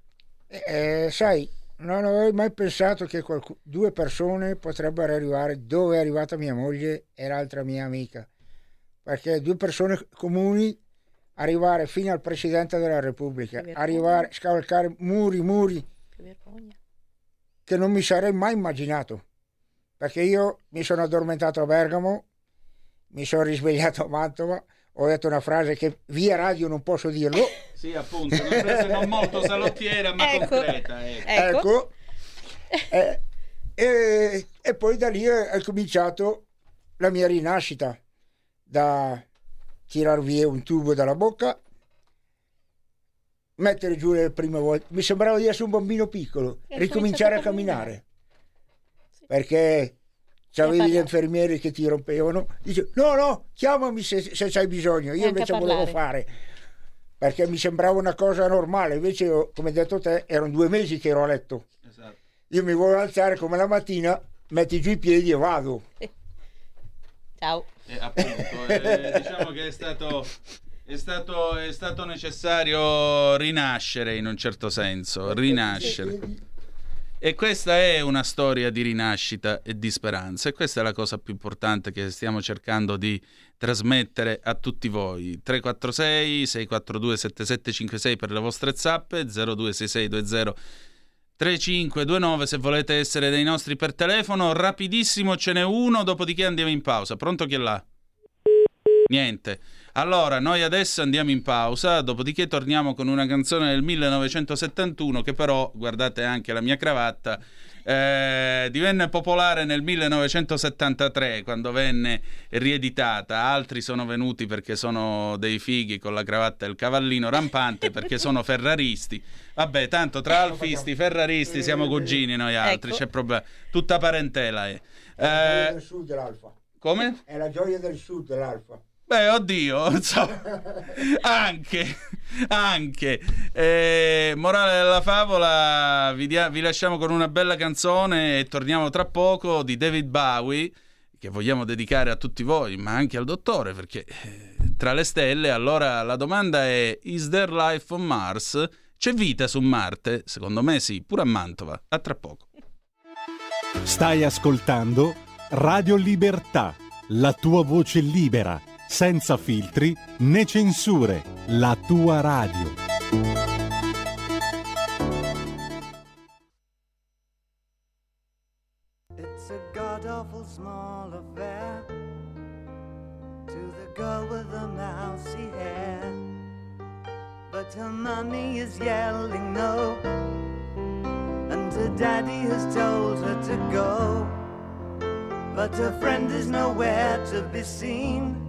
Eh, sai, non avevo mai pensato che qualc- due persone potrebbero arrivare dove è arrivata mia moglie e l'altra mia amica. Perché due persone comuni arrivare fino al Presidente della Repubblica, arrivare, scavalcare muri, muri, che vergogna. Che non mi sarei mai immaginato. Perché io mi sono addormentato a Bergamo, mi sono risvegliato a Mantova, ho detto una frase che via radio non posso dirlo. sì, appunto, una frase non molto salottiera ma ecco. concreta. Ecco. ecco. Eh, e, e, poi da lì è, è cominciato la mia rinascita, da tirar via un tubo dalla bocca, mettere giù le prime volte. Mi sembrava di essere un bambino piccolo, e ricominciare a camminare. Perché C'avevi gli infermieri che ti rompevano, dice no no, chiamami se, se hai bisogno, io invece volevo fare, perché mi sembrava una cosa normale, invece io, come hai detto te, erano due mesi che ero a letto. Esatto. Io mi volevo alzare come la mattina, metti giù i piedi e vado. Ciao. Eh, appunto, eh, diciamo che è stato, è, stato, è stato necessario rinascere in un certo senso, rinascere. E questa è una storia di rinascita e di speranza e questa è la cosa più importante che stiamo cercando di trasmettere a tutti voi. 346 642 7756 per le vostre zappe, 026620 3529 se volete essere dei nostri per telefono. Rapidissimo ce n'è uno, dopodiché andiamo in pausa. Pronto chi è là? Niente. Allora, noi adesso andiamo in pausa, dopodiché torniamo con una canzone del 1971 che però, guardate anche la mia cravatta, eh, divenne popolare nel 1973 quando venne rieditata. Altri sono venuti perché sono dei fighi con la cravatta e il cavallino rampante perché sono ferraristi. Vabbè, tanto tra alfisti, ferraristi siamo cugini noi altri, Ecco. c'è problema. Tutta parentela è. È la gioia Eh, del sud dell'Alfa. come? È la gioia del sud dell'Alfa. Beh, oddio, insomma, anche, anche. Eh, morale della favola, vi, dia- vi lasciamo con una bella canzone e torniamo tra poco di David Bowie, che vogliamo dedicare a tutti voi, ma anche al dottore, perché eh, tra le stelle, allora la domanda è, is there life on Mars? C'è vita su Marte? Secondo me sì, pure a Mantova. A tra poco. Stai ascoltando Radio Libertà, la tua voce libera, senza filtri né censure, la tua radio. It's a god awful small affair to the girl with the mousy hair. But her mommy is yelling no, and her daddy has told her to go. But her friend is nowhere to be seen.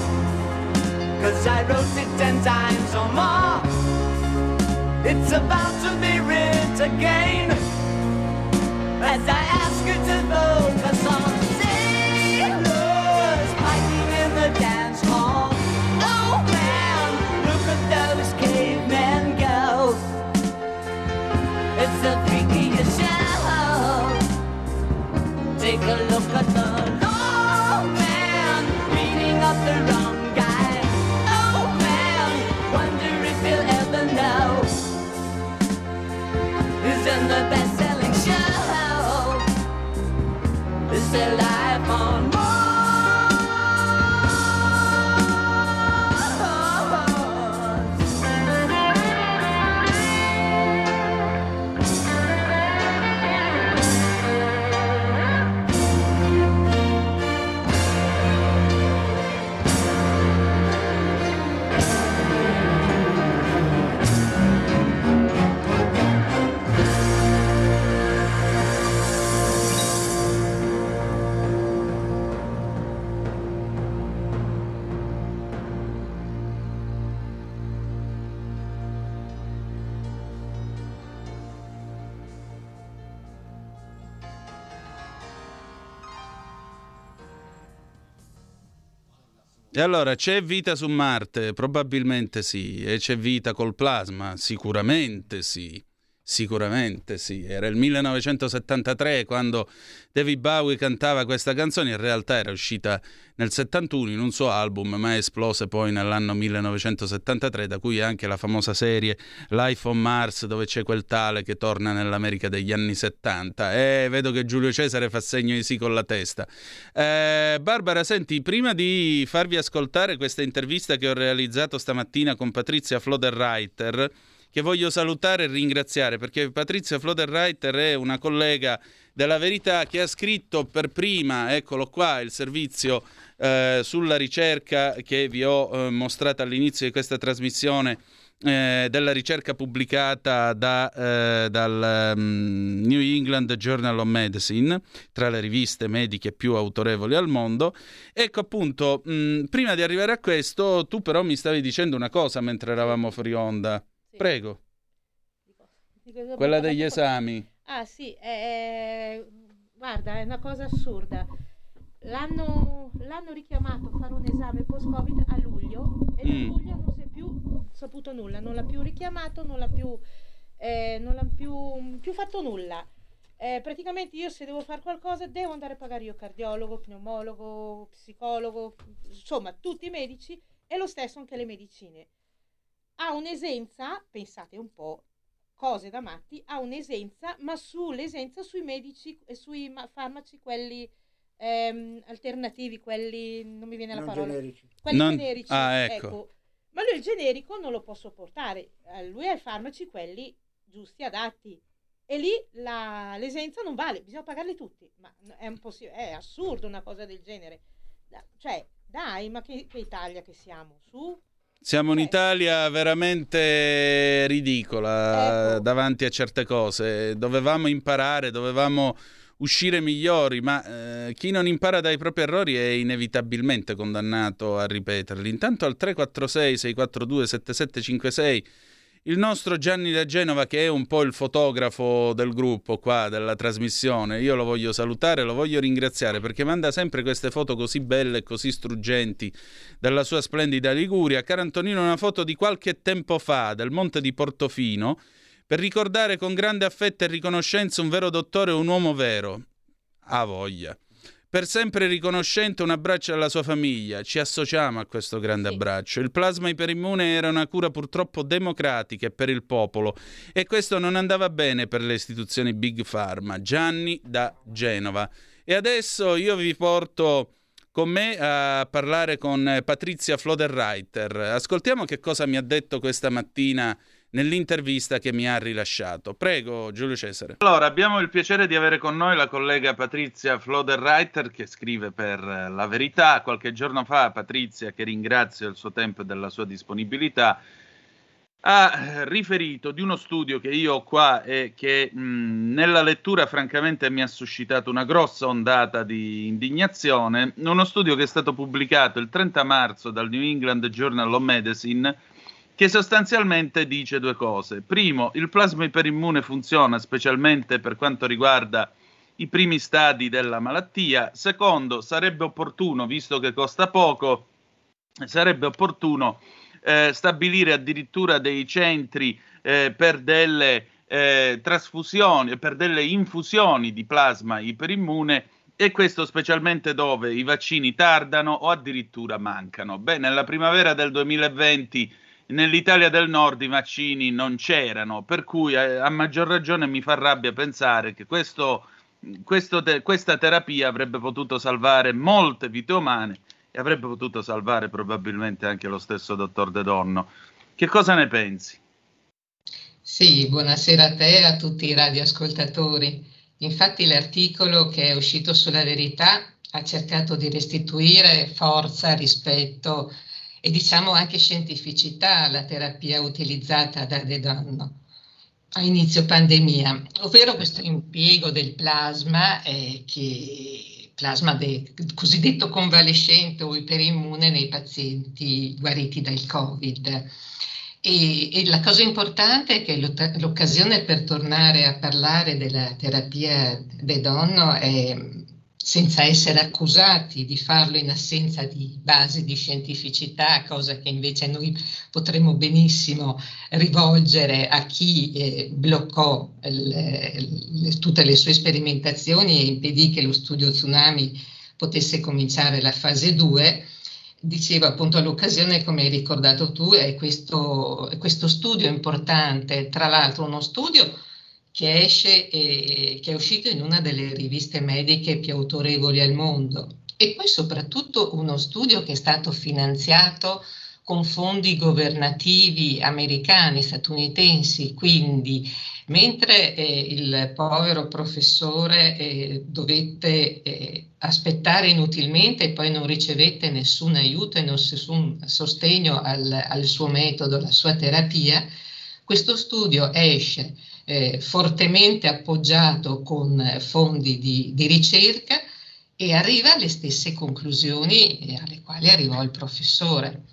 Cause I wrote it ten times or more. It's about to be writ again. As I ask you to focus E allora c'è vita su Marte? Probabilmente sì. E c'è vita col plasma? Sicuramente sì. Sicuramente sì. Era il 1973 quando David Bowie cantava questa canzone. In realtà era uscita nel 71 in un suo album, ma esplose poi nell'anno 1973, da cui anche la famosa serie Life on Mars, dove c'è quel tale che torna nell'America degli anni 70. E vedo che Giulio Cesare fa segno di sì con la testa. Eh, Barbara, senti, prima di farvi ascoltare questa intervista che ho realizzato stamattina con Patrizia Floderreiter, che voglio salutare e ringraziare perché Patrizia Floderreiter è una collega della Verità che ha scritto per prima, eccolo qua, il servizio eh, sulla ricerca che vi ho eh, mostrato all'inizio di questa trasmissione eh, della ricerca pubblicata da, eh, dal um, New England Journal of Medicine, tra le riviste mediche più autorevoli al mondo. Ecco appunto, mh, prima di arrivare a questo, tu però mi stavi dicendo una cosa mentre eravamo fuori onda. Sì. Prego. Quella degli esami. Ah sì, è- guarda, è una cosa assurda. L'hanno, l'hanno richiamato a fare un esame post-Covid a luglio e da Mm. luglio non si è più saputo nulla, non l'ha più richiamato, non l'ha più, eh, non l'ha più, più fatto nulla. Eh, praticamente io se devo fare qualcosa devo andare a pagare io cardiologo, pneumologo, psicologo, insomma tutti i medici e lo stesso anche le medicine. Ha un'esenza, pensate un po', cose da matti, ha un'esenza, ma sull'esenza sui medici e sui ma- farmaci quelli ehm, alternativi, quelli non mi viene la Non parola. generici. Quelli Non- generici. ah, ecco. Ma lui il generico non lo può sopportare. Eh, Lui ha i farmaci quelli giusti, adatti. E lì la- l'esenza non vale, bisogna pagarli tutti. Ma è, impossi- è assurdo una cosa del genere. Cioè, dai, ma che, che Italia che siamo? Su? Siamo un'Italia veramente ridicola Ecco. davanti a certe cose. Dovevamo imparare, dovevamo uscire migliori, ma eh, chi non impara dai propri errori è inevitabilmente condannato a ripeterli. Intanto al 346 642 7756 il nostro Gianni da Genova, che è un po' il fotografo del gruppo qua, della trasmissione, io lo voglio salutare, lo voglio ringraziare perché manda sempre queste foto così belle e così struggenti della sua splendida Liguria. Caro Antonino, una foto di qualche tempo fa del Monte di Portofino per ricordare con grande affetto e riconoscenza un vero dottore un uomo vero. Ha voglia. Per sempre riconoscente un abbraccio alla sua famiglia, ci associamo a questo grande Sì. abbraccio. Il plasma iperimmune era una cura purtroppo democratica e per il popolo e questo non andava bene per le istituzioni Big Pharma. Gianni da Genova. E adesso io vi porto con me a parlare con Patrizia Floderreiter. Ascoltiamo che cosa mi ha detto questa mattina nell'intervista che mi ha rilasciato. Prego, Giulio Cesare. Allora, abbiamo il piacere di avere con noi la collega Patrizia Floderreiter che scrive per eh, La Verità. Qualche giorno fa Patrizia, che ringrazio del suo tempo e della sua disponibilità, ha eh, riferito di uno studio che io ho qua e che mh, nella lettura francamente mi ha suscitato una grossa ondata di indignazione, uno studio che è stato pubblicato il 30 marzo dal New England Journal of Medicine che sostanzialmente dice due cose. Primo, il plasma iperimmune funziona specialmente per quanto riguarda i primi stadi della malattia. Secondo, sarebbe opportuno, visto che costa poco, sarebbe opportuno eh, stabilire addirittura dei centri eh, per delle eh, trasfusioni, per delle infusioni di plasma iperimmune e questo specialmente dove i vaccini tardano o addirittura mancano. Beh, nella primavera del 2020 nell'Italia del Nord i vaccini non c'erano, per cui eh, a maggior ragione mi fa rabbia pensare che questo, questo te- questa terapia avrebbe potuto salvare molte vite umane e avrebbe potuto salvare probabilmente anche lo stesso dottor De Donno. Che cosa ne pensi? Sì, buonasera a te e a tutti i radioascoltatori. Infatti l'articolo che è uscito sulla verità ha cercato di restituire forza, rispetto e diciamo anche scientificità alla terapia utilizzata da De Donno a inizio pandemia, ovvero questo impiego del plasma eh, che plasma de, cosiddetto convalescente o iperimmune nei pazienti guariti dal Covid. E, e, la cosa importante è che l'occasione per tornare a parlare della terapia De Donno è senza essere accusati di farlo in assenza di base di scientificità, cosa che invece noi potremmo benissimo rivolgere a chi eh, bloccò le, le, tutte le sue sperimentazioni e impedì che lo studio tsunami potesse cominciare la fase 2. Dicevo appunto all'occasione, come hai ricordato tu, è questo, questo studio importante, tra l'altro uno studio che esce e che è uscito in una delle riviste mediche più autorevoli al mondo. E poi soprattutto uno studio che è stato finanziato con fondi governativi americani, statunitensi, quindi mentre eh, il povero professore eh, dovette eh, aspettare inutilmente e poi non ricevette nessun aiuto e nessun sostegno al, al suo metodo, alla sua terapia, questo studio esce eh, fortemente appoggiato con fondi di, di, ricerca e arriva alle stesse conclusioni eh, alle quali arrivò il professore.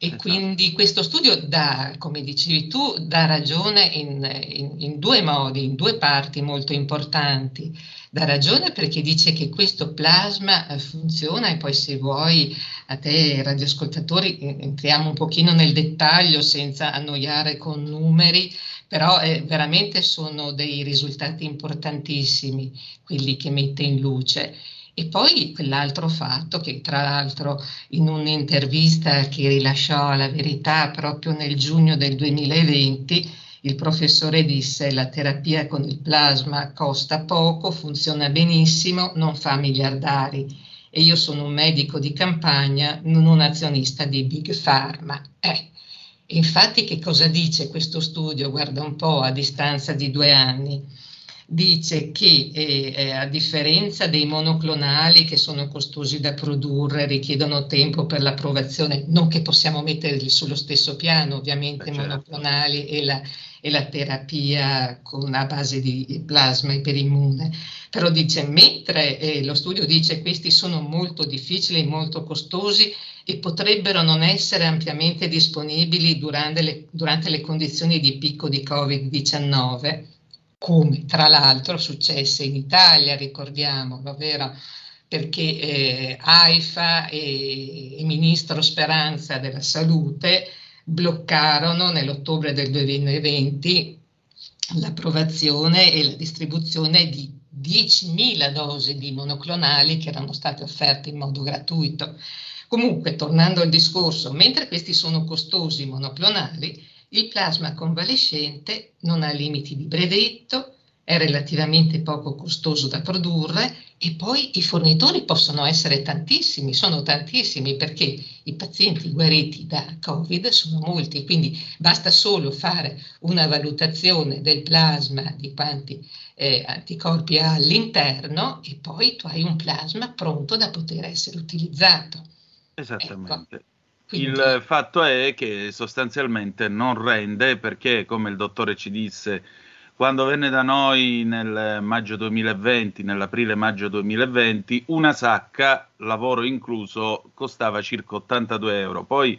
E esatto. quindi questo studio dà, come dicevi tu, dà ragione in, in, in, due modi, in due parti molto importanti. Dà ragione perché dice che questo plasma eh, funziona e poi se vuoi a te radioascoltatori entriamo un pochino nel dettaglio senza annoiare con numeri, però eh, veramente sono dei risultati importantissimi quelli che mette in luce. E poi quell'altro fatto che tra l'altro in un'intervista che rilasciò alla verità proprio nel giugno del 2020, il professore disse la terapia con il plasma costa poco, funziona benissimo, non fa miliardari. E io sono un medico di campagna, non un azionista di Big Pharma. Eh. Infatti che cosa dice questo studio? Guarda un po' a distanza di due anni dice che eh, eh, a differenza dei monoclonali che sono costosi da produrre, richiedono tempo per l'approvazione, non che possiamo metterli sullo stesso piano, ovviamente i certo. monoclonali e la, e la terapia con a base di plasma iperimmune. Però dice, mentre eh, lo studio dice questi sono molto difficili, molto costosi e potrebbero non essere ampiamente disponibili durante le, durante le condizioni di picco di Covid-19, come tra l'altro successe in Italia, ricordiamo, ovvero perché eh, AIFA e il ministro Speranza della Salute bloccarono nell'ottobre del 2020 l'approvazione e la distribuzione di 10.000 dosi di monoclonali che erano state offerte in modo gratuito. Comunque, tornando al discorso, mentre questi sono costosi monoclonali, il plasma convalescente non ha limiti di brevetto, è relativamente poco costoso da produrre e poi i fornitori possono essere tantissimi, sono tantissimi perché i pazienti guariti da Covid sono molti, quindi basta solo fare una valutazione del plasma di quanti eh, anticorpi ha all'interno e poi tu hai un plasma pronto da poter essere utilizzato. Esattamente. Ecco. Il fatto è che sostanzialmente non rende perché, come il dottore ci disse quando venne da noi nel maggio 2020, nell'aprile-maggio 2020, una sacca, lavoro incluso, costava circa 82 euro. Poi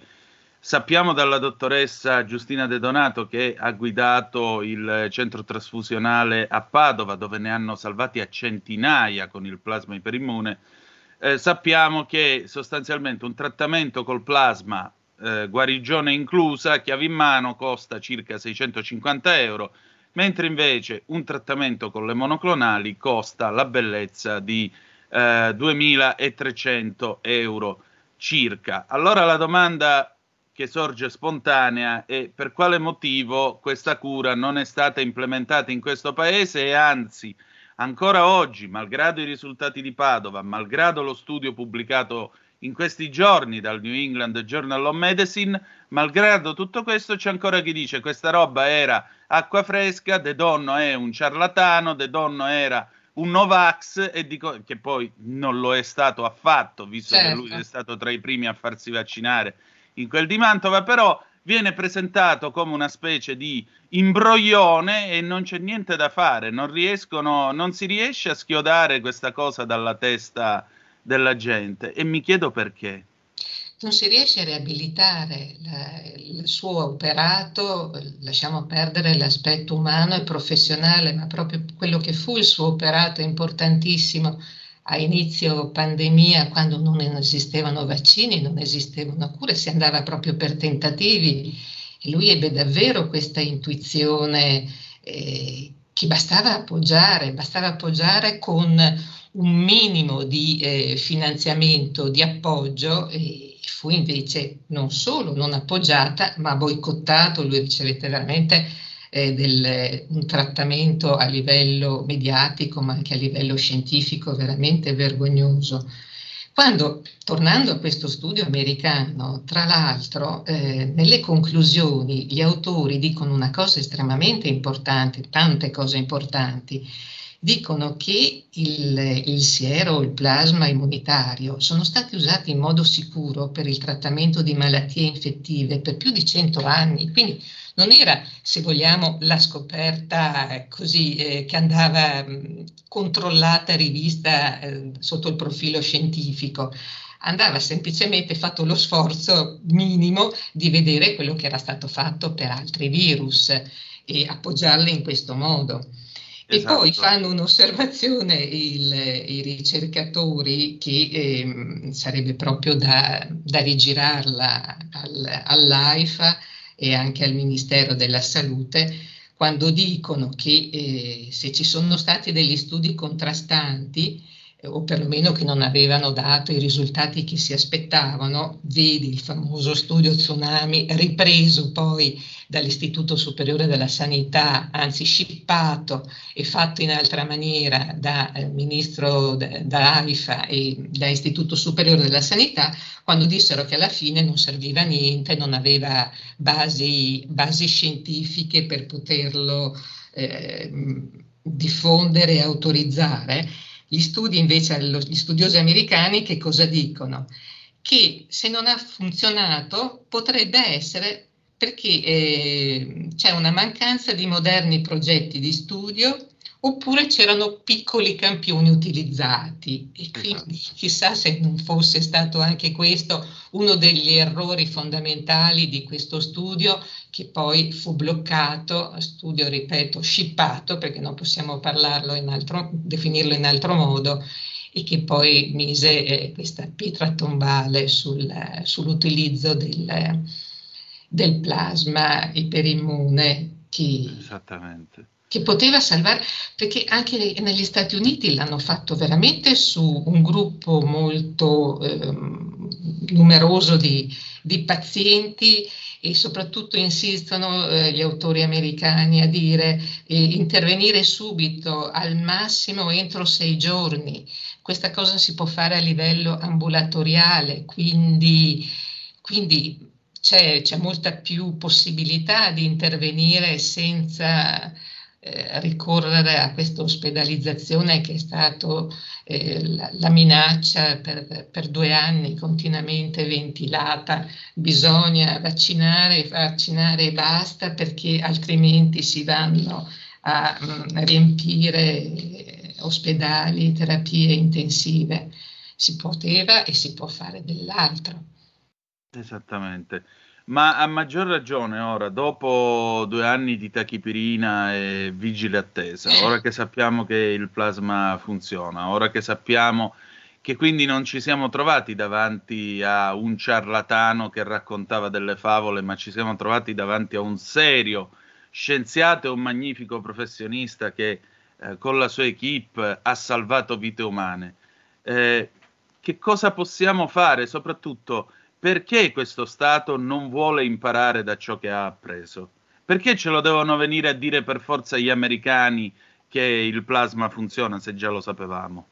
sappiamo dalla dottoressa Giustina De Donato che ha guidato il centro trasfusionale a Padova, dove ne hanno salvati a centinaia con il plasma iperimmune eh, sappiamo che sostanzialmente un trattamento col plasma, eh, guarigione inclusa, chiave in mano, costa circa 650 euro, mentre invece un trattamento con le monoclonali costa la bellezza di eh, 2300 euro circa. Allora la domanda che sorge spontanea è per quale motivo questa cura non è stata implementata in questo paese e anzi Ancora oggi, malgrado i risultati di Padova, malgrado lo studio pubblicato in questi giorni dal New England Journal of Medicine, malgrado tutto questo, c'è ancora chi dice questa roba era acqua fresca, De Donno è un ciarlatano, De Donno era un Novax e dico che poi non lo è stato affatto, visto certo. che lui certo. è stato tra i primi a farsi vaccinare in quel di Mantova, però viene presentato come una specie di imbroglione e non c'è niente da fare, non, riescono, non si riesce a schiodare questa cosa dalla testa della gente e mi chiedo perché. Non si riesce a riabilitare la, il suo operato, lasciamo perdere l'aspetto umano e professionale, ma proprio quello che fu il suo operato importantissimo a inizio pandemia, quando non esistevano vaccini, non esistevano cure, si andava proprio per tentativi. E lui ebbe davvero questa intuizione eh, che bastava appoggiare, bastava appoggiare con un minimo di eh, finanziamento, di appoggio e fu invece non solo non appoggiata, ma boicottato, lui ricevette veramente eh, del, un trattamento a livello mediatico ma anche a livello scientifico veramente vergognoso. Quando, tornando a questo studio americano, tra l'altro, eh, nelle conclusioni gli autori dicono una cosa estremamente importante, tante cose importanti, dicono che il, il siero, il plasma immunitario sono stati usati in modo sicuro per il trattamento di malattie infettive per più di 100 anni, quindi non era, se vogliamo, la scoperta così eh, che andava mh, controllata, rivista eh, sotto il profilo scientifico. Andava semplicemente fatto lo sforzo minimo di vedere quello che era stato fatto per altri virus e appoggiarli in questo modo. Esatto. E poi fanno un'osservazione il, i ricercatori che eh, sarebbe proprio da, da rigirarla al, all'AIFA e anche al Ministero della Salute quando dicono che eh, se ci sono stati degli studi contrastanti o perlomeno che non avevano dato i risultati che si aspettavano, vedi il famoso studio Tsunami ripreso poi dall'Istituto Superiore della Sanità, anzi scippato e fatto in altra maniera da eh, ministro da AIFA e da Istituto Superiore della Sanità, quando dissero che alla fine non serviva niente, non aveva basi, basi scientifiche per poterlo eh, diffondere e autorizzare gli studi invece, gli studiosi americani che cosa dicono? Che se non ha funzionato potrebbe essere perché eh, c'è una mancanza di moderni progetti di studio oppure c'erano piccoli campioni utilizzati e quindi esatto. chissà se non fosse stato anche questo uno degli errori fondamentali di questo studio che poi fu bloccato, studio ripeto scippato perché non possiamo parlarlo in altro, definirlo in altro modo e che poi mise eh, questa pietra tombale sul, sull'utilizzo del, del plasma iperimmune che, Esattamente. che poteva salvare, perché anche negli Stati Uniti l'hanno fatto veramente su un gruppo molto eh, numeroso di, di, pazienti e soprattutto insistono eh, gli autori americani a dire eh, intervenire subito, al massimo entro sei giorni. Questa cosa si può fare a livello ambulatoriale, quindi, quindi c'è, c'è molta più possibilità di intervenire senza eh, ricorrere a questa ospedalizzazione che è stata eh, la, la, minaccia per, per, due anni continuamente ventilata, bisogna vaccinare, vaccinare e basta perché altrimenti si vanno a mh, mm, riempire eh, ospedali, terapie intensive. Si poteva e si può fare dell'altro. Esattamente. Ma a maggior ragione ora, dopo due anni di tachipirina e vigile attesa, ora che sappiamo che il plasma funziona, ora che sappiamo che quindi non ci siamo trovati davanti a un ciarlatano che raccontava delle favole, ma ci siamo trovati davanti a un serio scienziato e un magnifico professionista che eh, con la sua equip ha salvato vite umane. Eh, che cosa possiamo fare? Soprattutto perché questo Stato non vuole imparare da ciò che ha appreso? Perché ce lo devono venire a dire per forza gli americani che il plasma funziona se già lo sapevamo?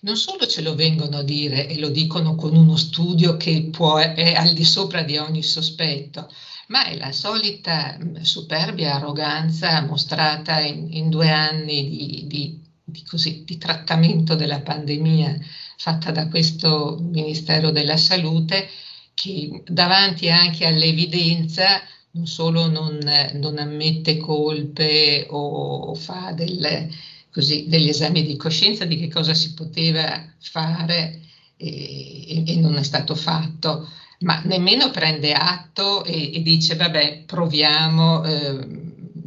Non solo ce lo vengono a dire e lo dicono con uno studio che può, è al di sopra di ogni sospetto, ma è la solita superbia arroganza mostrata in, in due anni di, di, di, così, di trattamento della pandemia fatta da questo Ministero della Salute che davanti anche all'evidenza non solo non, non ammette colpe o fa del, così, degli esami di coscienza di che cosa si poteva fare e, e non è stato fatto, ma nemmeno prende atto e, e dice vabbè proviamo, eh,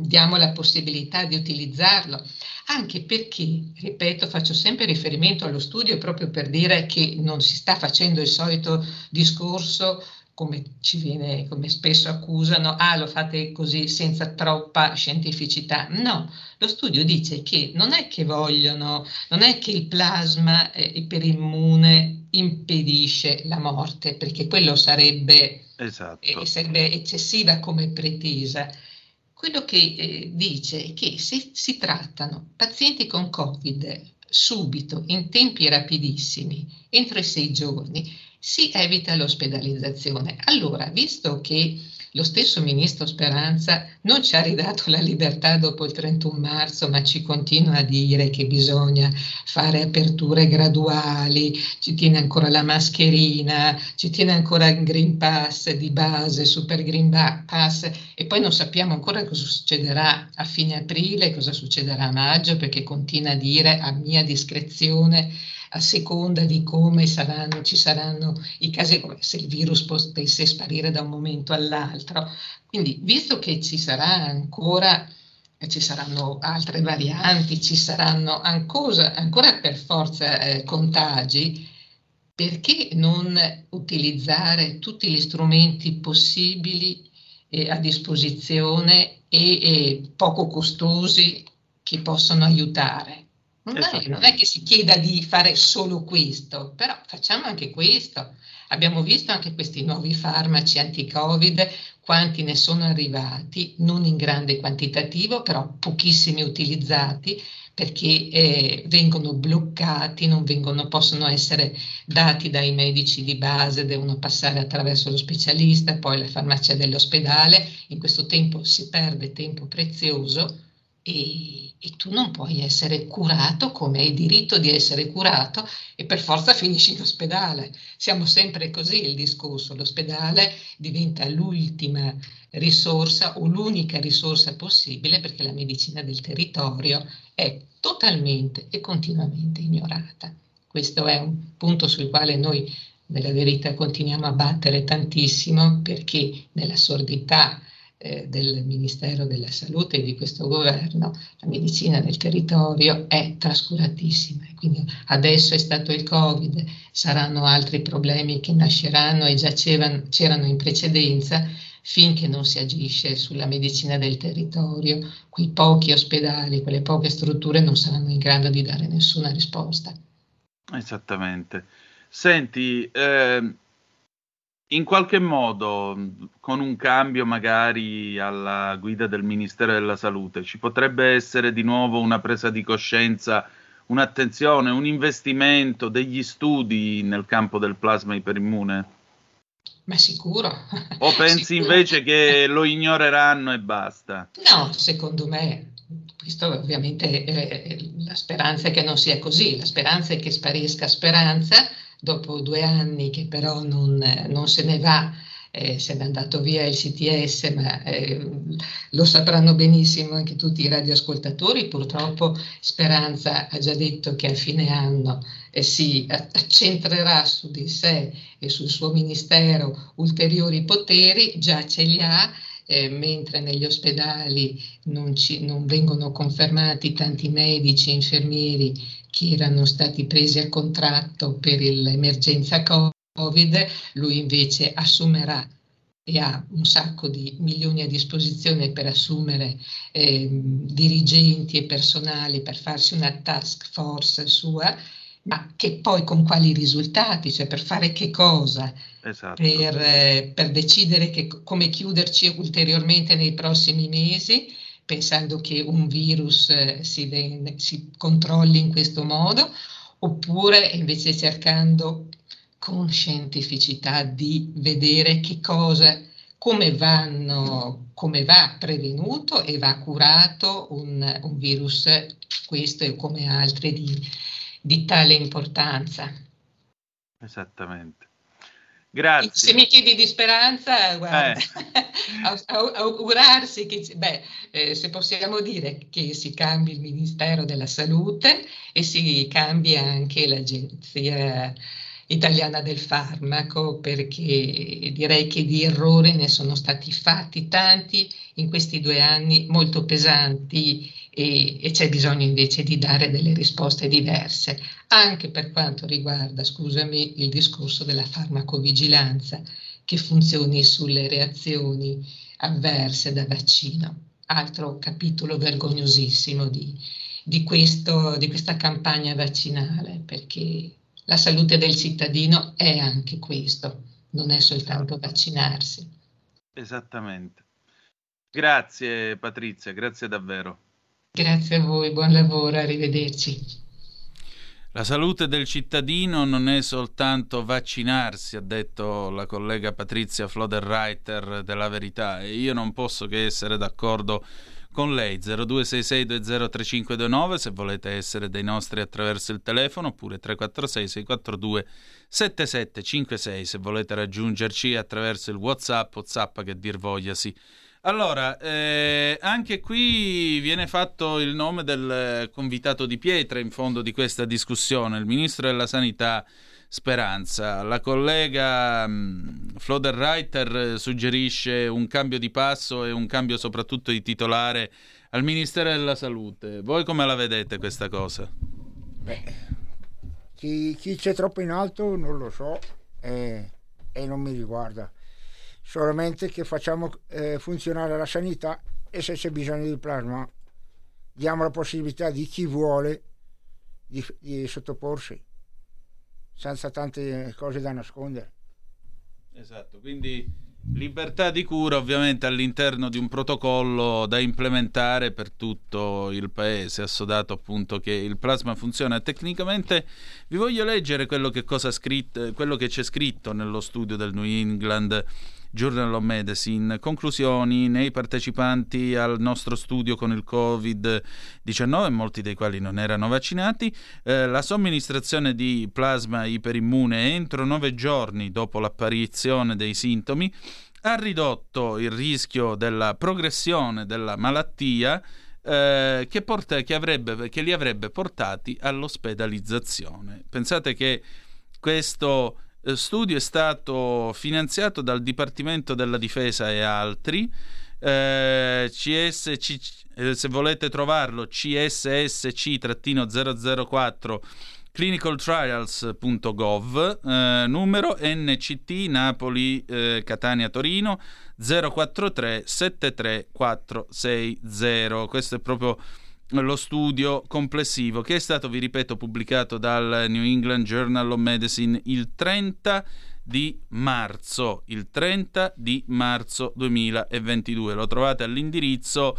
diamo la possibilità di utilizzarlo anche perché, ripeto, faccio sempre riferimento allo studio proprio per dire che non si sta facendo il solito discorso come ci viene, come spesso accusano, ah lo fate così senza troppa scientificità. No, lo studio dice che non è che vogliono, non è che il plasma eh, iperimmune impedisce la morte, perché quello sarebbe, esatto. eh, sarebbe eccessiva come pretesa quello che eh, dice è che se si trattano pazienti con Covid subito, in tempi rapidissimi, entro i sei giorni, si evita l'ospedalizzazione. Allora, visto che lo stesso ministro Speranza non ci ha ridato la libertà dopo il 31 marzo, ma ci continua a dire che bisogna fare aperture graduali, ci tiene ancora la mascherina, ci tiene ancora il Green Pass di base, Super Green Pass. E poi non sappiamo ancora cosa succederà a fine aprile, cosa succederà a maggio, perché continua a dire a mia discrezione a seconda di come saranno, ci saranno i casi, come se il virus potesse sparire da un momento all'altro. Quindi, visto che ci sarà ancora, ci saranno altre varianti, ci saranno ancora, ancora per forza eh, contagi, perché non utilizzare tutti gli strumenti possibili eh, a disposizione e, e poco costosi che possono aiutare? Non è, non è che si chieda di fare solo questo, però facciamo anche questo. Abbiamo visto anche questi nuovi farmaci anti-Covid, quanti ne sono arrivati, non in grande quantitativo, però pochissimi utilizzati perché eh, vengono bloccati, non vengono, possono essere dati dai medici di base, devono passare attraverso lo specialista, poi la farmacia dell'ospedale. In questo tempo si perde tempo prezioso e, e, tu non puoi essere curato come hai diritto di essere curato e per forza finisci in ospedale. Siamo sempre così il discorso, l'ospedale diventa l'ultima risorsa o l'unica risorsa possibile perché la medicina del territorio è totalmente e continuamente ignorata. Questo è un punto sul quale noi nella verità continuiamo a battere tantissimo perché nella sordità eh, del Ministero della Salute e di questo governo, la medicina del territorio è trascuratissima. Quindi adesso è stato il Covid, saranno altri problemi che nasceranno e già c'erano in precedenza finché non si agisce sulla medicina del territorio, quei pochi ospedali, quelle poche strutture non saranno in grado di dare nessuna risposta. Esattamente. Senti, eh, in qualche modo, con un cambio magari alla guida del Ministero della Salute, ci potrebbe essere di nuovo una presa di coscienza, un'attenzione, un investimento, degli studi nel campo del plasma iperimmune? Ma sicuro. O pensi sicuro. invece che lo ignoreranno e basta? No, secondo me, questo ovviamente eh, la speranza è che non sia così, la speranza è che sparisca speranza dopo due anni che però non, non se ne va, eh, se n'è andato via il CTS, ma eh, lo sapranno benissimo anche tutti i radioascoltatori. Purtroppo Speranza ha già detto che a fine anno eh, si accentrerà su di sé e sul suo ministero ulteriori poteri, già ce li ha. Eh, mentre negli ospedali non, ci, non vengono confermati tanti medici e infermieri che erano stati presi a contratto per l'emergenza Covid, lui invece assumerà e ha un sacco di milioni a disposizione per assumere eh, dirigenti e personali per farsi una task force sua, ma che poi con quali risultati, cioè per fare che cosa, esatto. per, eh, per, decidere che, come chiuderci ulteriormente nei prossimi mesi pensando che un virus eh, si, vende, si controlli in questo modo, oppure invece cercando con scientificità di vedere che cosa, come, vanno, come va prevenuto e va curato un, un virus, questo e come altri di, di tale importanza. Esattamente. Grazie. Se mi chiedi di speranza, guarda, eh. augurarsi che, beh, eh, se possiamo dire che si cambi il Ministero della Salute e si cambi anche l'Agenzia Italiana del Farmaco, perché direi che di errori ne sono stati fatti tanti in questi due anni, molto pesanti e, e, c'è bisogno invece di dare delle risposte diverse, anche per quanto riguarda, scusami, il discorso della farmacovigilanza che funzioni sulle reazioni avverse da vaccino. Altro capitolo vergognosissimo di, di, questo, di questa campagna vaccinale, perché la salute del cittadino è anche questo, non è soltanto vaccinarsi. Esattamente. Grazie Patrizia, grazie davvero. Grazie a voi, buon lavoro, arrivederci. La salute del cittadino non è soltanto vaccinarsi, ha detto la collega Patrizia Floderreiter della Verità, e io non posso che essere d'accordo con lei. 0266203529 se volete essere dei nostri attraverso il telefono oppure 346 642 7756 se volete raggiungerci attraverso il whatsapp whatsapp che dir vogliasi allora, eh, anche qui viene fatto il nome del convitato di pietra in fondo di questa discussione, il ministro della Sanità Speranza. La collega mh, Floderreiter suggerisce un cambio di passo e un cambio soprattutto di titolare al Ministero della Salute. Voi come la vedete questa cosa? Beh, chi, chi c'è troppo in alto non lo so eh, e non mi riguarda solamente che facciamo eh, funzionare la sanità e se c'è bisogno di plasma diamo la possibilità di chi vuole di, di sottoporsi senza tante cose da nascondere. Esatto, quindi libertà di cura ovviamente all'interno di un protocollo da implementare per tutto il paese, assodato appunto che il plasma funziona tecnicamente. Vi voglio leggere quello che, scritto, quello che c'è scritto nello studio del New England Journal of Medicine. Conclusioni nei partecipanti al nostro studio con il Covid-19, molti dei quali non erano vaccinati, eh, la somministrazione di plasma iperimmune entro nove giorni dopo l'apparizione dei sintomi ha ridotto il rischio della progressione della malattia eh, che, porta, che, avrebbe, che li avrebbe portati all'ospedalizzazione. Pensate che questo eh, studio è stato finanziato dal Dipartimento della Difesa e altri. Eh, CSC, eh, se volete trovarlo, CSSC-004 clinicaltrials.gov, eh, numero NCT Napoli eh, Catania Torino 043 73460. Questo è proprio lo studio complessivo che è stato, vi ripeto, pubblicato dal New England Journal of Medicine il 30 di marzo, il 30 di marzo 2022. Lo trovate all'indirizzo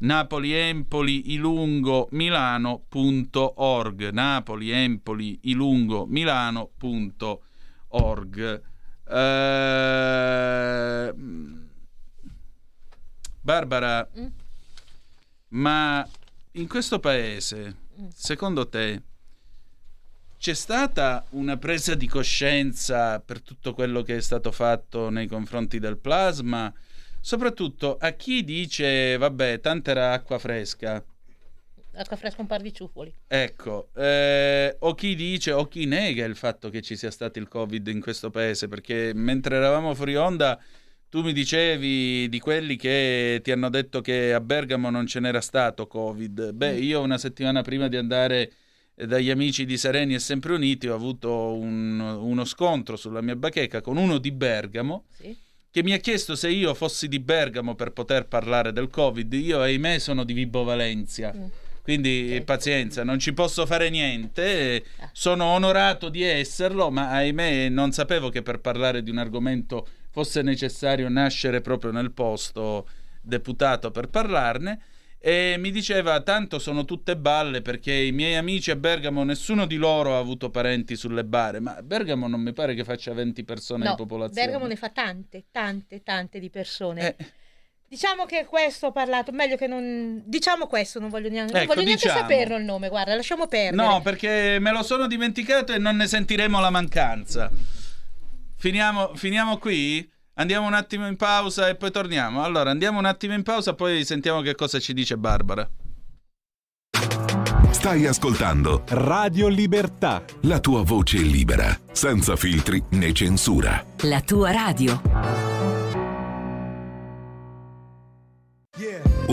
Napoli Empoli Ilungo Milano.org Napoli Empoli Ilungo Milano.org eh, Barbara mm. ma in questo paese, mm. secondo te, c'è stata una presa di coscienza per tutto quello che è stato fatto nei confronti del plasma? Soprattutto a chi dice, vabbè, tanta era acqua fresca. Acqua fresca un par di ciuffoli. Ecco, eh, o chi dice o chi nega il fatto che ci sia stato il Covid in questo paese, perché mentre eravamo fuori onda tu mi dicevi di quelli che ti hanno detto che a Bergamo non ce n'era stato Covid. Beh, mm. io una settimana prima di andare dagli amici di Sereni e Sempre Uniti ho avuto un, uno scontro sulla mia bacheca con uno di Bergamo sì. che mi ha chiesto se io fossi di Bergamo per poter parlare del Covid. Io, ahimè, sono di Vibo Valencia. Mm. Quindi okay. pazienza, non ci posso fare niente. Ah. Sono onorato di esserlo, ma ahimè non sapevo che per parlare di un argomento fosse necessario nascere proprio nel posto deputato per parlarne e mi diceva tanto sono tutte balle perché i miei amici a Bergamo nessuno di loro ha avuto parenti sulle bare ma Bergamo non mi pare che faccia 20 persone no, di popolazione Bergamo ne fa tante tante tante di persone eh. Diciamo che questo ho parlato, meglio che non... Diciamo questo, non voglio neanche, ecco, non voglio neanche diciamo. saperlo il nome, guarda, lasciamo perdere. No, perché me lo sono dimenticato e non ne sentiremo la mancanza. Finiamo, finiamo qui? Andiamo un attimo in pausa e poi torniamo. Allora, andiamo un attimo in pausa, poi sentiamo che cosa ci dice Barbara. Stai ascoltando Radio Libertà. La tua voce libera, senza filtri né censura. La tua radio.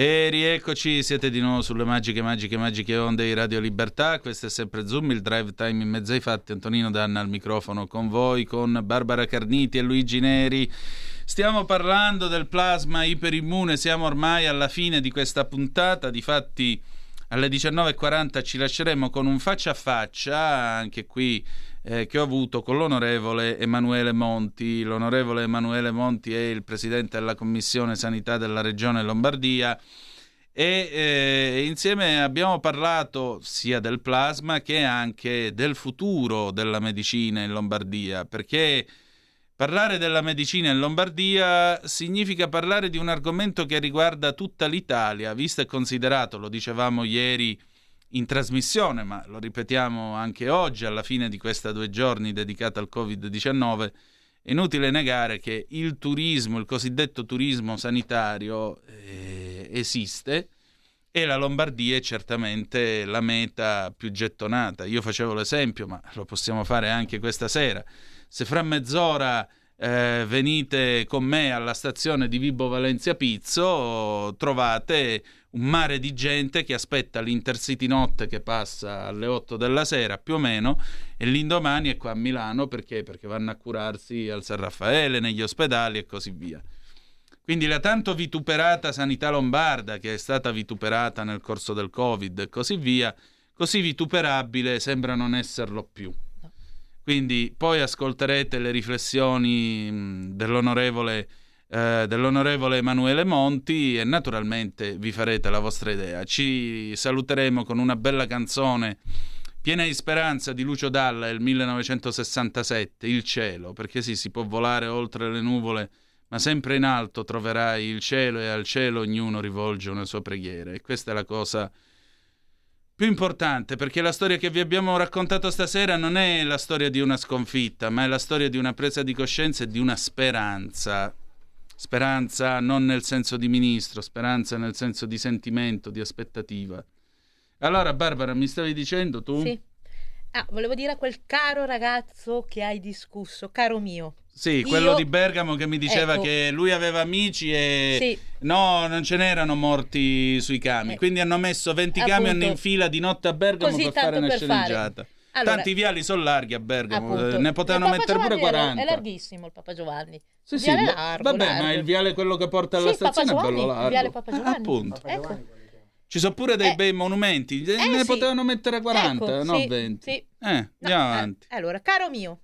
E rieccoci, siete di nuovo sulle magiche, magiche, magiche onde di Radio Libertà. Questo è sempre Zoom, il drive time in mezzo ai fatti. Antonino Danna al microfono con voi, con Barbara Carniti e Luigi Neri. Stiamo parlando del plasma iperimmune, siamo ormai alla fine di questa puntata. Difatti, alle 19.40 ci lasceremo con un faccia a faccia, anche qui eh, che ho avuto con l'onorevole Emanuele Monti. L'onorevole Emanuele Monti è il presidente della Commissione Sanità della Regione Lombardia e eh, insieme abbiamo parlato sia del plasma che anche del futuro della medicina in Lombardia, perché parlare della medicina in Lombardia significa parlare di un argomento che riguarda tutta l'Italia, visto e considerato, lo dicevamo ieri, in trasmissione, ma lo ripetiamo anche oggi, alla fine di questa due giorni dedicata al Covid-19, è inutile negare che il turismo, il cosiddetto turismo sanitario, eh, esiste e la Lombardia è certamente la meta più gettonata. Io facevo l'esempio, ma lo possiamo fare anche questa sera. Se fra mezz'ora eh, venite con me alla stazione di Vibo Valencia Pizzo, trovate un mare di gente che aspetta l'Intercity notte che passa alle 8 della sera più o meno e l'indomani è qua a Milano perché? Perché vanno a curarsi al San Raffaele, negli ospedali e così via. Quindi la tanto vituperata sanità lombarda che è stata vituperata nel corso del Covid e così via, così vituperabile sembra non esserlo più. Quindi poi ascolterete le riflessioni dell'onorevole eh, dell'onorevole Emanuele Monti e naturalmente vi farete la vostra idea. Ci saluteremo con una bella canzone piena di speranza di Lucio Dalla del 1967, Il cielo, perché sì, si può volare oltre le nuvole, ma sempre in alto troverai il cielo e al cielo ognuno rivolge una sua preghiera. E questa è la cosa più importante, perché la storia che vi abbiamo raccontato stasera non è la storia di una sconfitta, ma è la storia di una presa di coscienza e di una speranza Speranza non nel senso di ministro, speranza nel senso di sentimento, di aspettativa. Allora, Barbara, mi stavi dicendo tu? Sì. Ah, volevo dire a quel caro ragazzo che hai discusso, caro mio. Sì, Io- quello di Bergamo che mi diceva Ecco. che lui aveva amici e Sì. no, non ce n'erano morti sui camion. Quindi hanno messo 20 camion appunto. in fila di notte a Bergamo Così per fare tanto una per fare. sceneggiata. Allora- Tanti viali sono larghi a Bergamo, Appunto. eh, ne potevano Papa mettere pure Giovanni è- 40. È larghissimo il Papa Giovanni. Sì, Il sì, largo, vabbè, largo. ma il viale quello che porta alla Sì, Papa stazione è bello Giovanni, largo. il viale Papa Giovanni. appunto. Ecco. Ci sono pure dei bei monumenti, eh, ne sì. potevano mettere 40, Ecco, no sì, 20. sì. Eh, andiamo No, eh, avanti. allora, caro mio,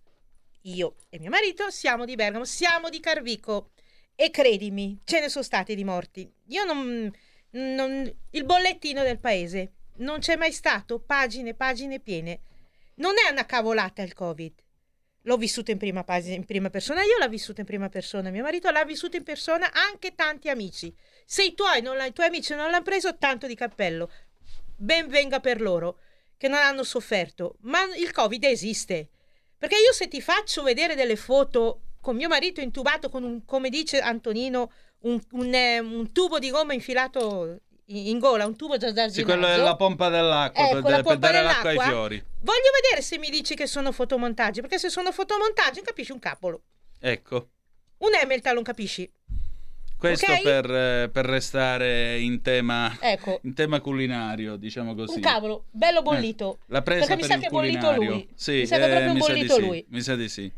io e mio marito siamo di Bergamo, siamo di Carvico e credimi, ce ne sono stati di morti. Io non, non- il bollettino del paese non c'è mai stato, pagine, pagine piene. Non è una cavolata il Covid. L'ho vissuto in prima, pag- in prima persona, io l'ho vissuto in prima persona, mio marito l'ha vissuto in persona, anche tanti amici. Se i tuoi, non i tuoi amici non l'hanno preso, tanto di cappello. Ben venga per loro che non hanno sofferto, ma il Covid esiste. Perché io se ti faccio vedere delle foto con mio marito intubato con un, come dice Antonino, un, un, eh, un tubo di gomma infilato in, in gola, un tubo già da Sì, quello è la pompa dell'acqua Ecco, per, pompa dare l'acqua ai fiori. Voglio vedere se mi dici che sono fotomontaggi, perché se sono fotomontaggi capisci un capolo. Ecco, Un Hamilton non capisci. Questo Ok? per, eh, per restare in tema, Ecco. in tema culinario, diciamo così. Un cavolo, bello bollito. Eh, La presa Perché mi per sa il che è bollito lui. Sì, mi sa che è eh, proprio mi sa di bollito sì, lui. Mi sa di sì.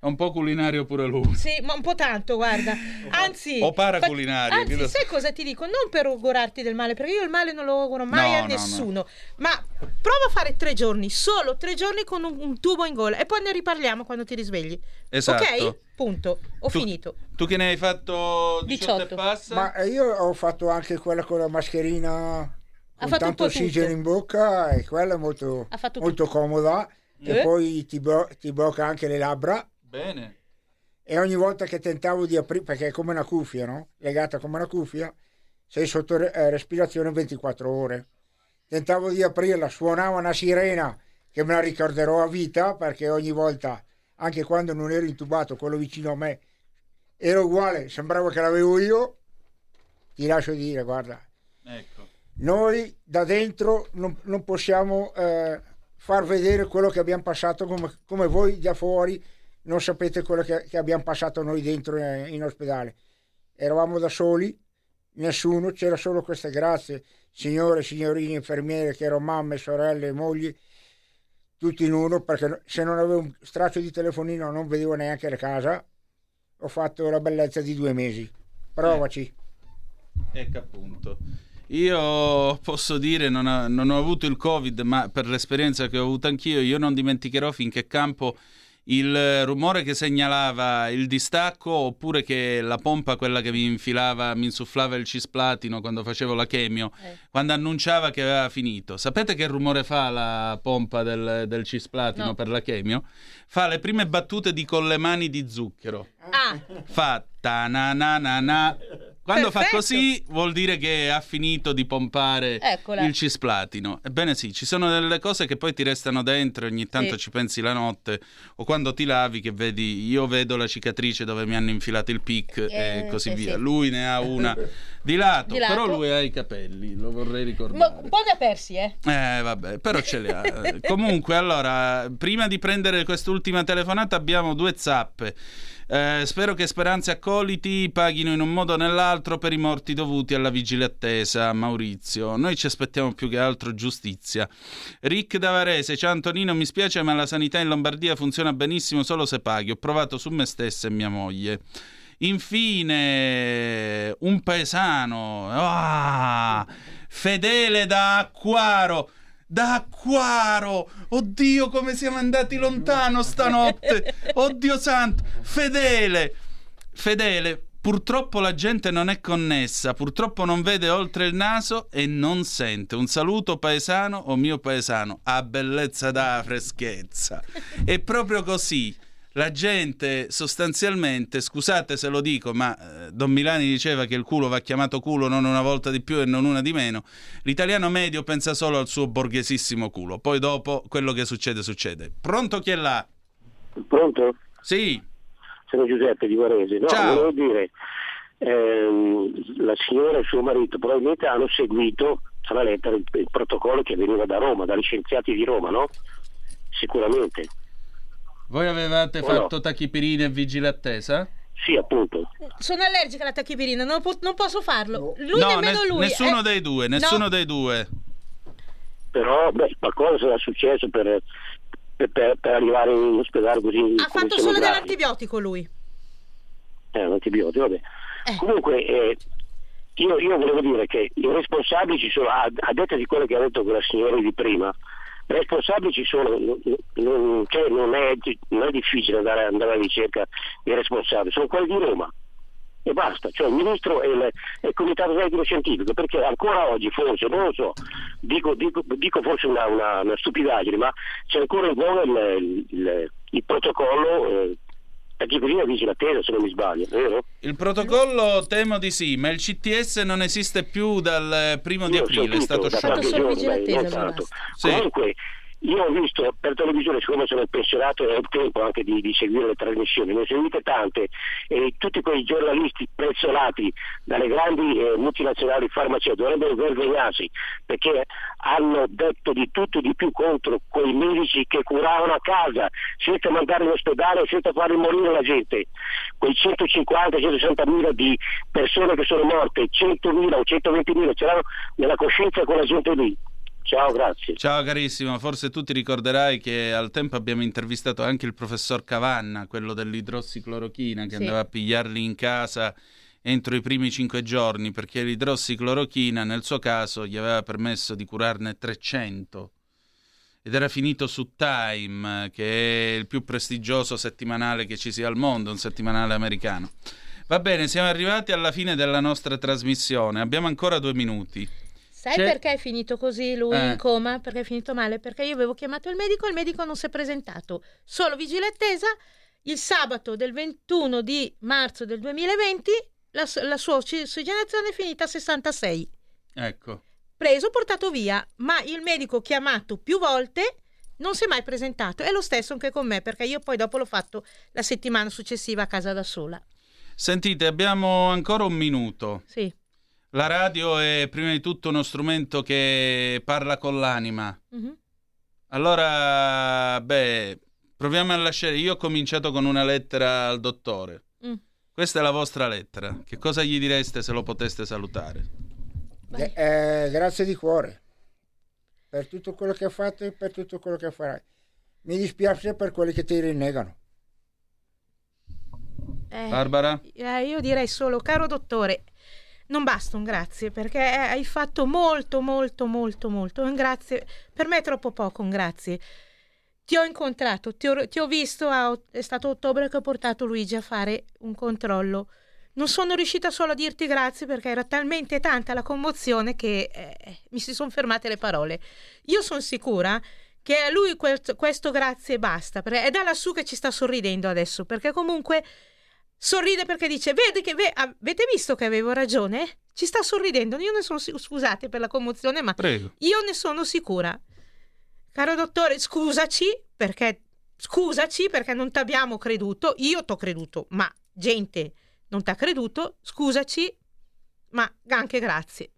È un po' culinario pure lui. Sì, ma un po' tanto, guarda. Anzi, O paraculinario, fa- Anzi, lo- sai cosa ti dico? Non per augurarti del male, perché io il male non lo auguro mai No, a no, nessuno. Ma prova a fare tre giorni, solo tre giorni con un, un tubo in gola e poi ne riparliamo quando ti risvegli. Esatto. Ok? Punto. Ho Tu- finito. Tu che ne hai fatto 18, 18. e passa? Ma eh, io ho fatto anche quella con la mascherina con fatto un tanto ossigeno in bocca e quella è molto, Ha molto comoda Eh? e poi ti, blo- ti blocca anche le labbra Bene. e ogni volta che tentavo di aprire, perché è come una cuffia, no? Legata come una cuffia, sei sotto eh, respirazione 24 ore. Tentavo di aprirla, suonava una sirena che me la ricorderò a vita perché ogni volta, anche quando non ero intubato, quello vicino a me, era uguale, sembrava che l'avevo io. Ti lascio dire, guarda, Ecco. noi da dentro non, non possiamo eh, far vedere quello che abbiamo passato come, come voi da fuori non sapete quello che, che abbiamo passato noi dentro eh, in ospedale. Eravamo da soli, nessuno, c'era solo queste grazie, signore, signorini, infermiere che erano mamme, sorelle, mogli, tutti in uno, perché se non avevo un straccio di telefonino non vedevo neanche la casa, ho fatto la bellezza di due mesi. Provaci. Ecco appunto. Io posso dire, non ho, non ho avuto il Covid, ma per l'esperienza che ho avuto anch'io, io non dimenticherò finché campo il rumore che segnalava il distacco oppure che la pompa, quella che mi infilava, mi insufflava il cisplatino quando facevo la chemio, Eh. quando annunciava che aveva finito. Sapete che rumore fa la pompa del, del cisplatino No. per la chemio? Fa le prime battute di con le mani di zucchero. Ah, Fa ta na na na na. Quando fa Perfetto. così vuol dire che ha finito di pompare Eccola. il cisplatino. Ebbene sì, ci sono delle cose che poi ti restano dentro e ogni tanto Sì. ci pensi la notte o quando ti lavi che vedi, io vedo la cicatrice dove mi hanno infilato il pic Eh, e così sì, via. sì. Lui ne ha una di lato, Di lato. però lui ha i capelli, lo vorrei ma ricordare. un po' ne ha persi, eh. Eh, vabbè, però ce li ha. Eh, Comunque, allora, prima di prendere quest'ultima telefonata abbiamo due zappe. Eh, spero che Speranze Accoliti paghino in un modo o nell'altro per i morti dovuti alla vigile attesa, Maurizio. Noi ci aspettiamo più che altro giustizia. Rick da Varese, ciao Antonino, mi spiace ma la sanità in Lombardia funziona benissimo solo se paghi. Ho provato su me stessa e mia moglie. Infine, un paesano, ah, fedele da Acquaro. Da Acquaro! Oddio, come siamo andati lontano stanotte! Oddio santo! Fedele! Fedele, purtroppo la gente non è connessa, purtroppo non vede oltre il naso e non sente. Un saluto paesano o mio paesano, a bellezza da freschezza. È proprio così. La gente sostanzialmente, scusate se lo dico, ma eh, Don Milani diceva che il culo va chiamato culo non una volta di più e non una di meno. L'italiano medio pensa solo al suo borghesissimo culo, poi dopo quello che succede succede. Pronto chi è là? Pronto? Sì. Sono Giuseppe di Varese. No, Ciao. volevo dire, ehm, la signora e suo marito probabilmente hanno seguito tra le lettere il, il protocollo che veniva da Roma, dagli scienziati di Roma, no? Sicuramente. Voi avevate O fatto no? tachipirina e vigile attesa? Sì, appunto. Sono allergica alla tachipirina, non, po- non posso farlo. Lui no, nemmeno ne- lui. nessuno eh. dei due, nessuno No. dei due. Però beh, qualcosa sarà successo per, per- per- arrivare in ospedale così. Ha fatto solo gravi. dell'antibiotico lui. Eh, un antibiotico, vabbè. Comunque, eh, io, io volevo dire che i responsabili ci sono, a, a detta di quello che ha detto quella signora di prima, responsabili ci sono, non, cioè non, è, non è difficile andare, andare alla ricerca dei responsabili, sono quelli di Roma. E basta, cioè il ministro e il, il comitato tecnico scientifico, perché ancora oggi forse, non lo so, dico, dico- dico forse una, una- una stupidaggine, ma c'è ancora in voga il, il- il protocollo eh, tachipirina vigile attesa se non mi sbaglio, vero? Il protocollo temo di sì, ma il CTS non esiste più dal primo di Io ho aprile, è sentito stato sciolto. Sì. Comunque, io ho visto per televisione, siccome sono pensionato e ho il tempo anche di, di seguire le trasmissioni, ne ho seguite tante e tutti quei giornalisti prezzolati dalle grandi eh, multinazionali farmaceutiche dovrebbero vergognarsi perché hanno detto di tutto e di più contro quei medici che curavano a casa senza mandarli in ospedale, senza farli morire la gente. Quei 150-160 mila di persone che sono morte, 100 mila o 120 mila ce l'hanno nella coscienza quella gente lì. Ciao, grazie. Ciao carissimo, forse tu ti ricorderai che al tempo abbiamo intervistato anche il professor Cavanna, quello dell'idrossiclorochina, che Sì. andava a pigliarli in casa entro i primi cinque giorni, perché l'idrossiclorochina nel suo caso gli aveva permesso di curarne 300. Ed era finito su Time, che è il più prestigioso settimanale che ci sia al mondo, un settimanale americano. Va bene, siamo arrivati alla fine della nostra trasmissione, abbiamo ancora due minuti. Sai C'è- perché è finito così lui Eh. in coma? Perché è finito male? Perché io avevo chiamato il medico e il medico non si è presentato. Solo vigile attesa. Il sabato del 21 di marzo del 2020 la, la sua ossigenazione è finita a 66. Ecco. Preso, portato via, ma il medico chiamato più volte non si è mai presentato. È lo stesso anche con me, perché io poi dopo l'ho fatto la settimana successiva a casa da sola. Sentite, abbiamo ancora un minuto. Sì. La radio è prima di tutto uno strumento che parla con l'anima. Mhm. Allora, beh, proviamo a lasciare. Io ho cominciato con una lettera al dottore. Mm. Questa è la vostra lettera. Che cosa gli direste se lo poteste salutare? Eh, eh, grazie di cuore per tutto quello che hai fatto e per tutto quello che farai. Mi dispiace per quelli che ti rinnegano. Eh, Barbara? eh, io direi solo, caro dottore, non basta un grazie perché hai fatto molto, molto, molto, molto. Un grazie, per me è troppo poco un grazie. Ti ho incontrato, ti ho, ti ho visto, a, è stato ottobre che ho portato Luigi a fare un controllo. Non sono riuscita solo a dirti grazie perché era talmente tanta la commozione che eh, mi si sono fermate le parole. Io sono sicura che a lui quel- questo grazie basta, perché è da lassù che ci sta sorridendo adesso, perché comunque sorride perché dice, vedi che ve- avete visto che avevo ragione? Ci sta sorridendo, io ne sono sicura, scusate per la commozione, ma Prego. io ne sono sicura. Caro dottore, scusaci perché scusaci perché non ti abbiamo creduto, io t'ho creduto, ma gente non ti ha creduto, scusaci, ma anche grazie.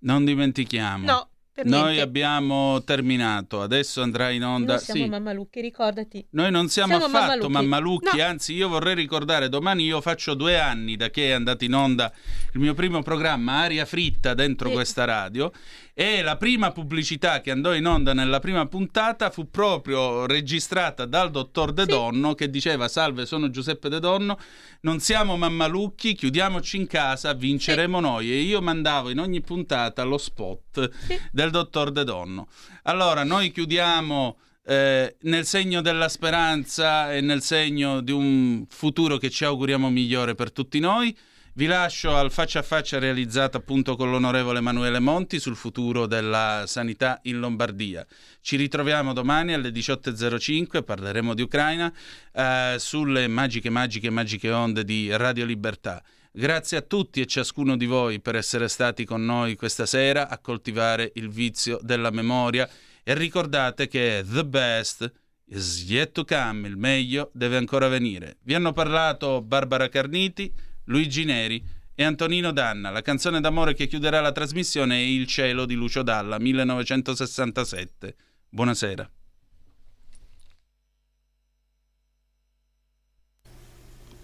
Non dimentichiamo. No, per Noi abbiamo terminato, adesso andrà in onda. Noi siamo Sì. mammalucchi, ricordati. Noi non siamo, Siamo affatto mammalucchi. mammalucchi, No. anzi io vorrei ricordare, domani io faccio due anni da che è andato in onda il mio primo programma Aria Fritta dentro Sì. questa radio e la prima pubblicità che andò in onda nella prima puntata fu proprio registrata dal dottor De Donno che diceva salve sono Giuseppe De Donno, non siamo mammalucchi, chiudiamoci in casa, vinceremo noi e io mandavo in ogni puntata lo spot del dottor De Donno. Allora noi chiudiamo eh, nel segno della speranza e nel segno di un futuro che ci auguriamo migliore per tutti noi. Vi lascio al faccia a faccia realizzato appunto con l'onorevole Emanuele Monti sul futuro della sanità in Lombardia. Ci ritroviamo domani alle 18.05, parleremo di Ucraina, eh, sulle magiche, magiche, magiche onde di Radio Libertà. Grazie a tutti e ciascuno di voi per essere stati con noi questa sera a coltivare il vizio della memoria e ricordate che the best is yet to come, il meglio deve ancora venire. Vi hanno parlato Barbara Carniti, Luigi Neri e Antonino Danna. La canzone d'amore che chiuderà la trasmissione è Il cielo di Lucio Dalla, 1967. Buonasera.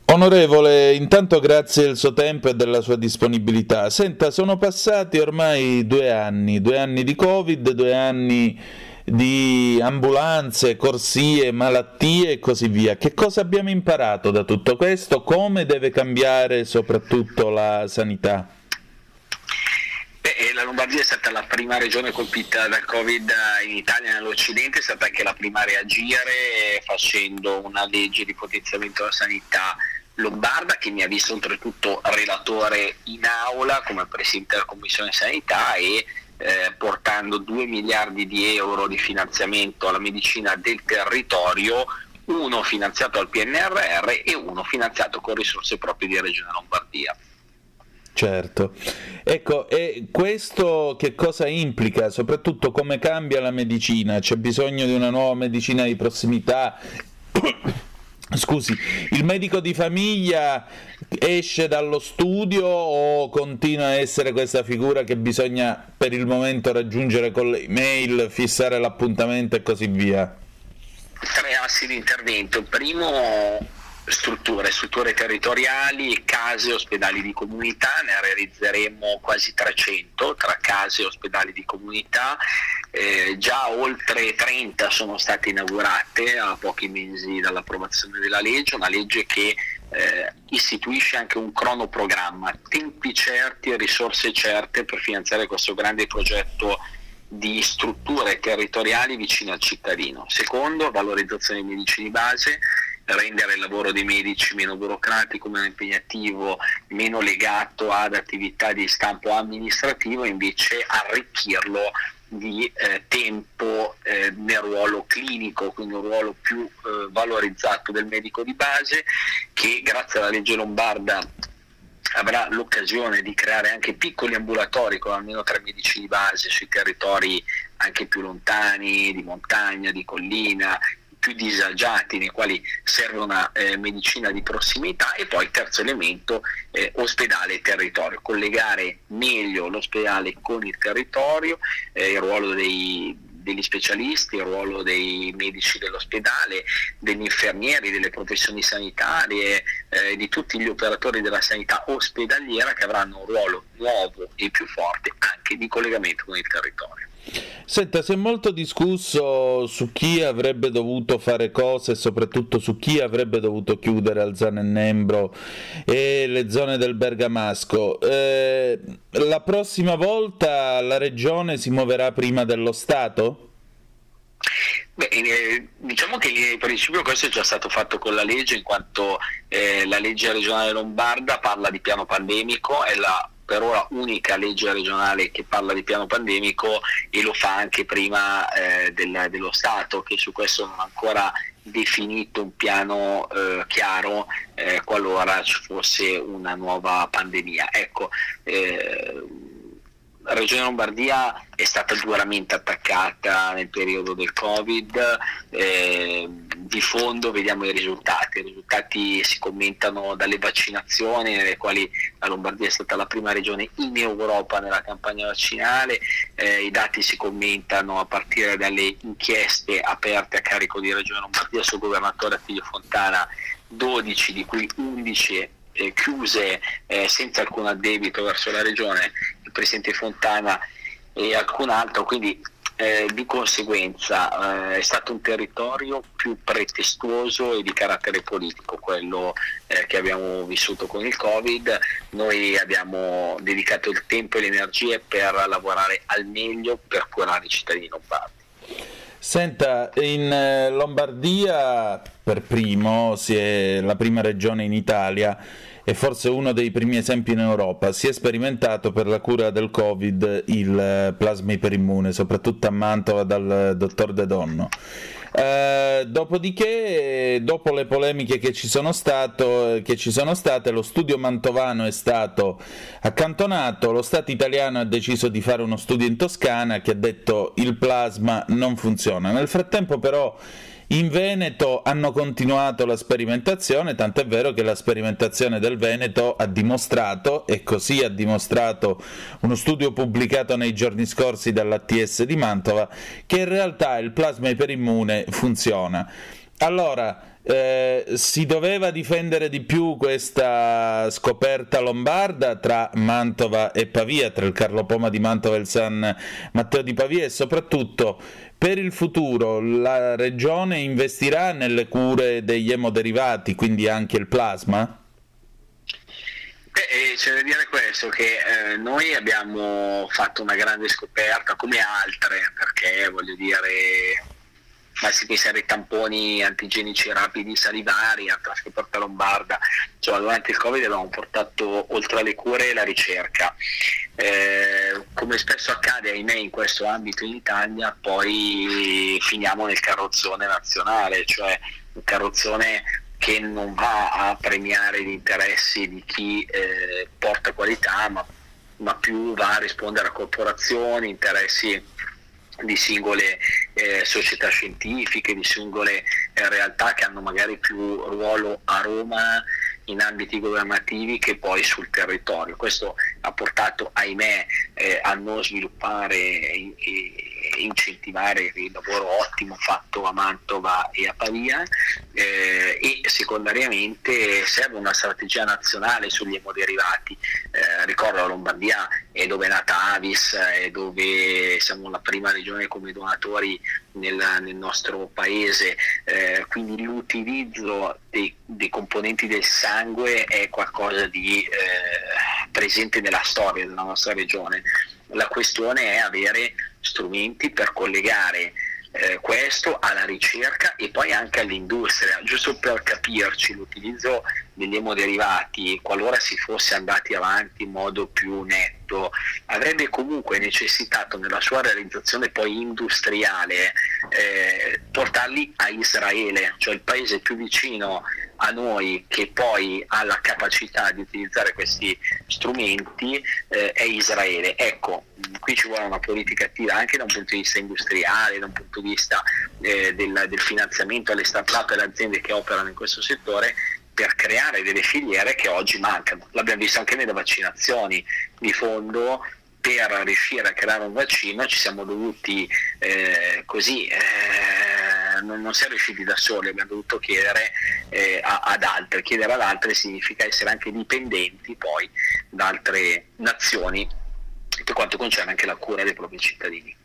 Onorevole, intanto grazie del suo tempo e della sua disponibilità. Senta, sono passati ormai due anni, due anni di Covid, due anni di ambulanze, corsie, malattie e così via. Che cosa abbiamo imparato da tutto questo? Come deve cambiare soprattutto la sanità? Beh, eh, la Lombardia è stata la prima regione colpita dal Covid in Italia e nell'Occidente, è stata anche la prima a reagire eh, facendo una legge di potenziamento della sanità lombarda che mi ha visto oltretutto relatore in aula come Presidente della Commissione Sanità e eh, portando 2 miliardi di euro di finanziamento alla medicina del territorio, uno finanziato dal PNRR e uno finanziato con risorse proprie di Regione Lombardia. Certo. Ecco, e questo che cosa implica? Soprattutto come cambia la medicina? C'è bisogno di una nuova medicina di prossimità? Scusi, il medico di famiglia esce dallo studio o continua a essere questa figura che bisogna per il momento raggiungere con le email, fissare l'appuntamento e così via? Tre assi di intervento. Primo strutture, strutture territoriali, case e ospedali di comunità, ne realizzeremo quasi 300 tra case e ospedali di comunità, eh, già oltre 30 sono state inaugurate a pochi mesi dall'approvazione della legge, una legge che eh, istituisce anche un cronoprogramma, tempi certi e risorse certe per finanziare questo grande progetto di strutture territoriali vicine al cittadino. Secondo, valorizzazione dei medici di base, rendere il lavoro dei medici meno burocratico, meno impegnativo, meno legato ad attività di stampo amministrativo, invece arricchirlo di eh, tempo eh, nel ruolo clinico, quindi un ruolo più eh, valorizzato del medico di base che grazie alla legge lombarda avrà l'occasione di creare anche piccoli ambulatori con almeno tre medici di base sui territori anche più lontani, di montagna, di collina, più disagiati nei quali serve una eh, medicina di prossimità e poi terzo elemento eh, ospedale e territorio, collegare meglio l'ospedale con il territorio, eh, il ruolo dei degli specialisti, il ruolo dei medici dell'ospedale, degli infermieri, delle professioni sanitarie, eh, di tutti gli operatori della sanità ospedaliera che avranno un ruolo nuovo e più forte anche di collegamento con il territorio. Senta, si è molto discusso su chi avrebbe dovuto fare cosa e soprattutto su chi avrebbe dovuto chiudere Alzano e Nembro e le zone del Bergamasco. Eh, la prossima volta la regione si muoverà prima dello Stato? Beh, eh, diciamo che in principio questo è già stato fatto con la legge, in quanto eh, la legge regionale lombarda parla di piano pandemico, è la per ora unica legge regionale che parla di piano pandemico e lo fa anche prima eh, del, dello Stato che su questo non ha ancora definito un piano eh, chiaro eh, qualora ci fosse una nuova pandemia. Ecco, eh, la Regione Lombardia è stata duramente attaccata nel periodo del Covid, eh, di fondo vediamo i risultati, i risultati si commentano dalle vaccinazioni nelle quali la Lombardia è stata la prima regione in Europa nella campagna vaccinale, eh, i dati si commentano a partire dalle inchieste aperte a carico di Regione Lombardia sul governatore Attilio Fontana, 12 di cui 11 eh, chiuse eh, senza alcun addebito verso la regione, il presidente Fontana e alcun altro, quindi eh, di conseguenza eh, è stato un territorio più pretestuoso e di carattere politico, quello eh, che abbiamo vissuto con il Covid. Noi abbiamo dedicato il tempo e le energie per lavorare al meglio per curare i cittadini lombardi. Senta, in eh, Lombardia per primo, si è la prima regione in Italia e forse uno dei primi esempi in Europa, si è sperimentato per la cura del Covid il eh, plasma iperimmune, soprattutto a Mantova dal dottor De Donno. Eh, dopodiché, dopo le polemiche che ci, stato, che ci, sono state, lo studio mantovano è stato accantonato, lo Stato italiano ha deciso di fare uno studio in Toscana che ha detto il plasma non funziona. Nel frattempo però in Veneto hanno continuato la sperimentazione, tant'è vero che la sperimentazione del Veneto ha dimostrato, e così ha dimostrato uno studio pubblicato nei giorni scorsi dall'ATS di Mantova, che in realtà il plasma iperimmune funziona. Allora, eh, si doveva difendere di più questa scoperta lombarda tra Mantova e Pavia, tra il Carlo Poma di Mantova e il San Matteo di Pavia e soprattutto per il futuro la regione investirà nelle cure degli emoderivati, quindi anche il plasma? Beh, c'è da dire questo, che eh, noi abbiamo fatto una grande scoperta come altre, perché voglio dire basti pensare ai tamponi antigenici rapidi salivari, alla scoperta lombarda, cioè, durante il Covid abbiamo portato oltre alle cure la ricerca. Eh, come spesso accade ahimè in questo ambito in Italia, poi finiamo nel carrozzone nazionale, cioè un carrozzone che non va a premiare gli interessi di chi eh, porta qualità, ma, ma più va a rispondere a corporazioni, interessi di singole eh, società scientifiche, di singole eh, realtà che hanno magari più ruolo a Roma in ambiti governativi che poi sul territorio. Questo ha portato, ahimè, eh, a non sviluppare e, incentivare il lavoro ottimo fatto a Mantova e a Pavia eh, e secondariamente serve una strategia nazionale sugli emoderivati. Eh, ricordo la Lombardia è dove è nata Avis, è dove siamo la prima regione come donatori nel, nel nostro paese, eh, quindi l'utilizzo dei, dei, componenti del sangue è qualcosa di eh, presente nella storia della nostra regione. La questione è avere strumenti per collegare eh, questo alla ricerca e poi anche all'industria, giusto per capirci l'utilizzo degli emoderivati, qualora si fosse andati avanti in modo più netto, avrebbe comunque necessitato nella sua realizzazione poi industriale eh, portarli a Israele, cioè il paese più vicino a noi che poi ha la capacità di utilizzare questi strumenti eh, è Israele. Ecco, qui ci vuole una politica attiva anche da un punto di vista industriale, da un punto di vista eh, del, del finanziamento alle start-up e alle aziende che operano in questo settore per creare delle filiere che oggi mancano. L'abbiamo visto anche nelle vaccinazioni di fondo, per riuscire a creare un vaccino ci siamo dovuti eh, così, eh, non, non siamo riusciti da soli, abbiamo dovuto chiedere eh, a- ad altri, chiedere ad altri significa essere anche dipendenti poi da altre nazioni per quanto concerne anche la cura dei propri cittadini.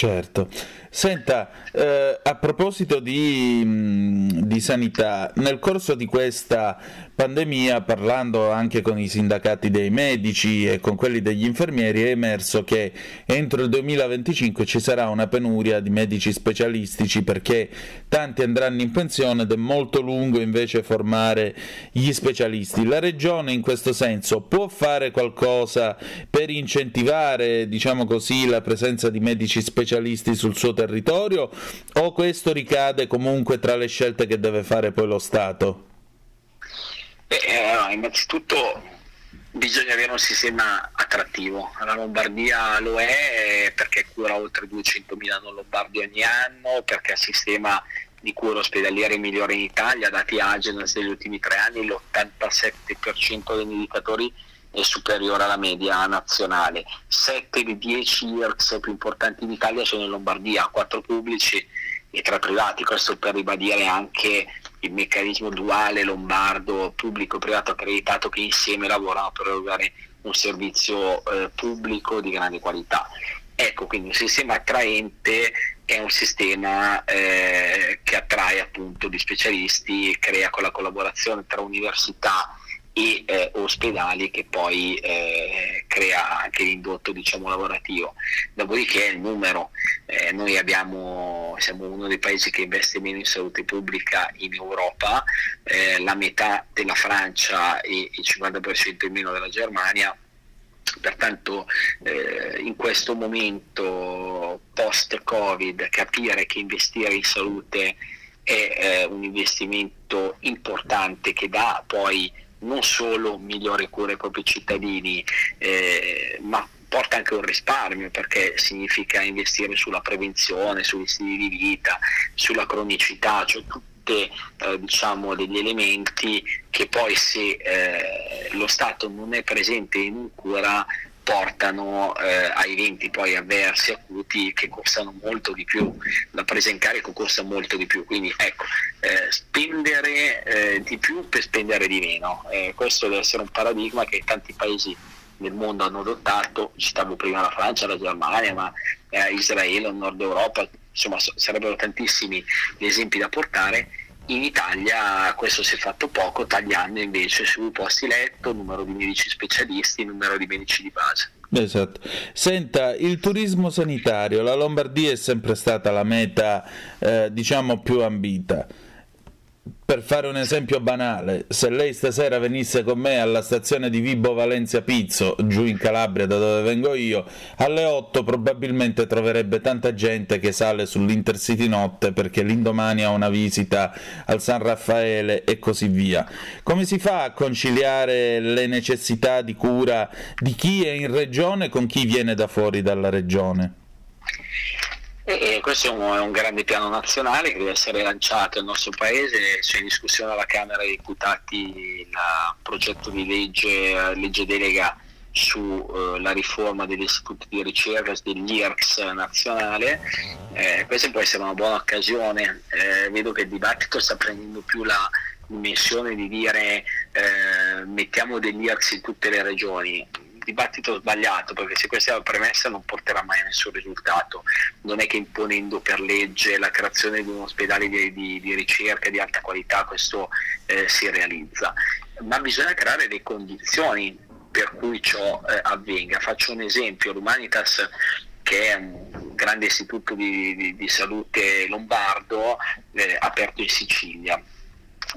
Certo. Senta, eh, a proposito di, mh, di sanità, nel corso di questa pandemia, parlando anche con i sindacati dei medici e con quelli degli infermieri, è emerso che entro il 2025 ci sarà una penuria di medici specialistici perché tanti andranno in pensione ed è molto lungo invece formare gli specialisti. La Regione in questo senso può fare qualcosa per incentivare, diciamo così, la presenza di medici specialisti sul suo territorio o questo ricade comunque tra le scelte che deve fare poi lo Stato? Beh, eh, innanzitutto bisogna avere un sistema attrattivo. La Lombardia lo è eh, perché cura oltre 200.000 non lombardi ogni anno, perché il sistema di cura ospedaliere migliore in Italia, dati Agenas degli ultimi tre anni, l'87% degli indicatori è superiore alla media nazionale. 7 dei 10 IRCS più importanti in Italia sono in Lombardia, 4 pubblici e 3 privati, questo per ribadire anche il meccanismo duale lombardo pubblico-privato accreditato che insieme lavorano per erogare un servizio eh, pubblico di grande qualità. Ecco, quindi un sistema attraente è un sistema eh, che attrae appunto gli specialisti, crea con la collaborazione tra università e eh, ospedali che poi eh, crea anche l'indotto diciamo, lavorativo. Dopodiché il numero, eh, noi abbiamo, siamo uno dei paesi che investe meno in salute pubblica in Europa, eh, la metà della Francia e il 50% in meno della Germania, pertanto eh, in questo momento post-Covid capire che investire in salute è eh, un investimento importante che dà poi non solo migliore cura ai propri cittadini, eh, ma porta anche un risparmio perché significa investire sulla prevenzione, sugli stili di vita, sulla cronicità, cioè tutti eh, diciamo, degli elementi che poi se eh, lo Stato non è presente in cura portano eh, a eventi poi avversi, acuti che costano molto di più, la presa in carico costa molto di più, quindi ecco, eh, spendere eh, di più per spendere di meno, Eh, questo deve essere un paradigma che tanti paesi nel mondo hanno adottato, citavo prima la Francia, la Germania, ma eh, Israele, il Nord Europa, insomma so- sarebbero tantissimi gli esempi da portare. In Italia questo si è fatto poco, tagliando invece sui posti letto, numero di medici specialisti, numero di medici di base. Esatto. Senta, il turismo sanitario, la Lombardia è sempre stata la meta, eh, diciamo, più ambita. Per fare un esempio banale, se lei stasera venisse con me alla stazione di Vibo Valencia Pizzo, giù in Calabria da dove vengo io, alle 8 probabilmente troverebbe tanta gente che sale sull'Intercity notte perché l'indomani ha una visita al San Raffaele e così via. Come si fa a conciliare le necessità di cura di chi è in regione con chi viene da fuori dalla regione? E, e questo è un, è un grande piano nazionale che deve essere lanciato nel nostro paese, c'è in discussione alla Camera dei Deputati il progetto di legge, eh, legge delega sulla riforma degli istituti di ricerca, dell'IRCS nazionale, Eh, questa può essere una buona occasione, Eh, vedo che il dibattito sta prendendo più la dimensione di dire eh, mettiamo degli IRCS in tutte le regioni, dibattito sbagliato perché se questa è la premessa non porterà mai a nessun risultato. Non è che imponendo per legge la creazione di un ospedale di, di- di ricerca di alta qualità questo eh, si realizza. Ma bisogna creare le condizioni per cui ciò eh, avvenga. Faccio un esempio l'Humanitas che è un grande istituto di, di- salute lombardo eh, aperto in Sicilia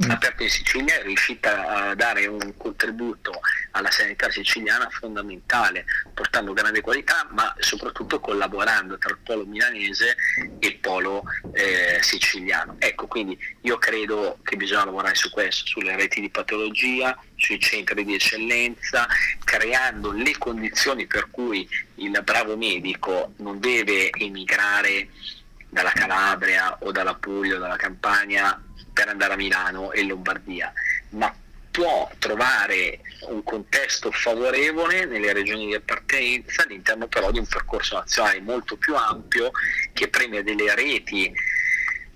aperto in Sicilia è riuscita a dare un contributo alla sanità siciliana fondamentale, portando grande qualità, ma soprattutto collaborando tra il polo milanese e il polo eh, siciliano. Ecco, quindi io credo che bisogna lavorare su questo, sulle reti di patologia, sui centri di eccellenza, creando le condizioni per cui il bravo medico non deve emigrare dalla Calabria o dalla Puglia o dalla Campania per andare a Milano e Lombardia, ma può trovare un contesto favorevole nelle regioni di appartenenza all'interno però di un percorso nazionale molto più ampio che premia delle reti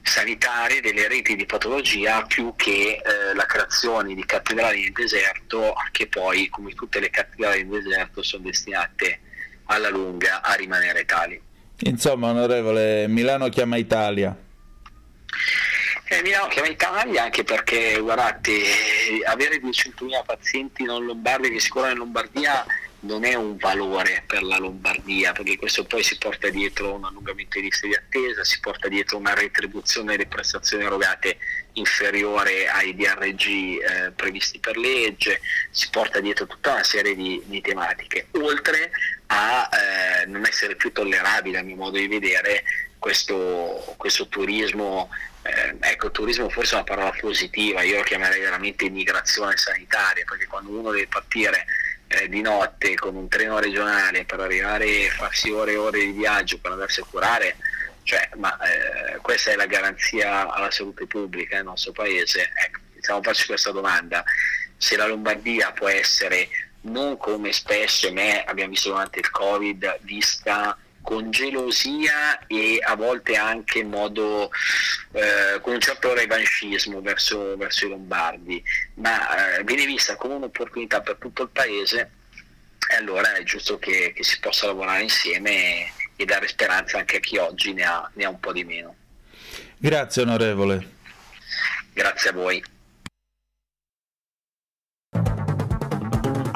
sanitarie, delle reti di patologia più che eh, la creazione di cattedrali nel deserto che poi come tutte le cattedrali nel deserto sono destinate alla lunga a rimanere tali. Insomma, onorevole, Milano chiama Italia. Eh, Milano chiama Italia anche perché guardate, avere 200.000 pazienti non lombardi che si curano in Lombardia non è un valore per la Lombardia, perché questo poi si porta dietro un allungamento di liste di attesa, si porta dietro una retribuzione delle prestazioni erogate inferiore ai DRG eh, previsti per legge, si porta dietro tutta una serie di, di tematiche, oltre a eh, non essere più tollerabile a mio modo di vedere questo, questo turismo eh, ecco, turismo forse è una parola positiva, io lo chiamerei veramente immigrazione sanitaria, perché quando uno deve partire eh, di notte con un treno regionale per arrivare a farsi ore e ore di viaggio per andarsi a curare, cioè, ma eh, questa è la garanzia alla salute pubblica nel nostro paese. Ecco, iniziamo a farci questa domanda, se la Lombardia può essere non come spesso, me abbiamo visto durante il Covid, vista con gelosia e a volte anche in modo eh, con un certo revanchismo verso, verso i lombardi, ma eh, viene vista come un'opportunità per tutto il paese e allora è giusto che, che si possa lavorare insieme e, e, dare speranza anche a chi oggi ne ha, ne ha un po' di meno. Grazie onorevole. Grazie a voi.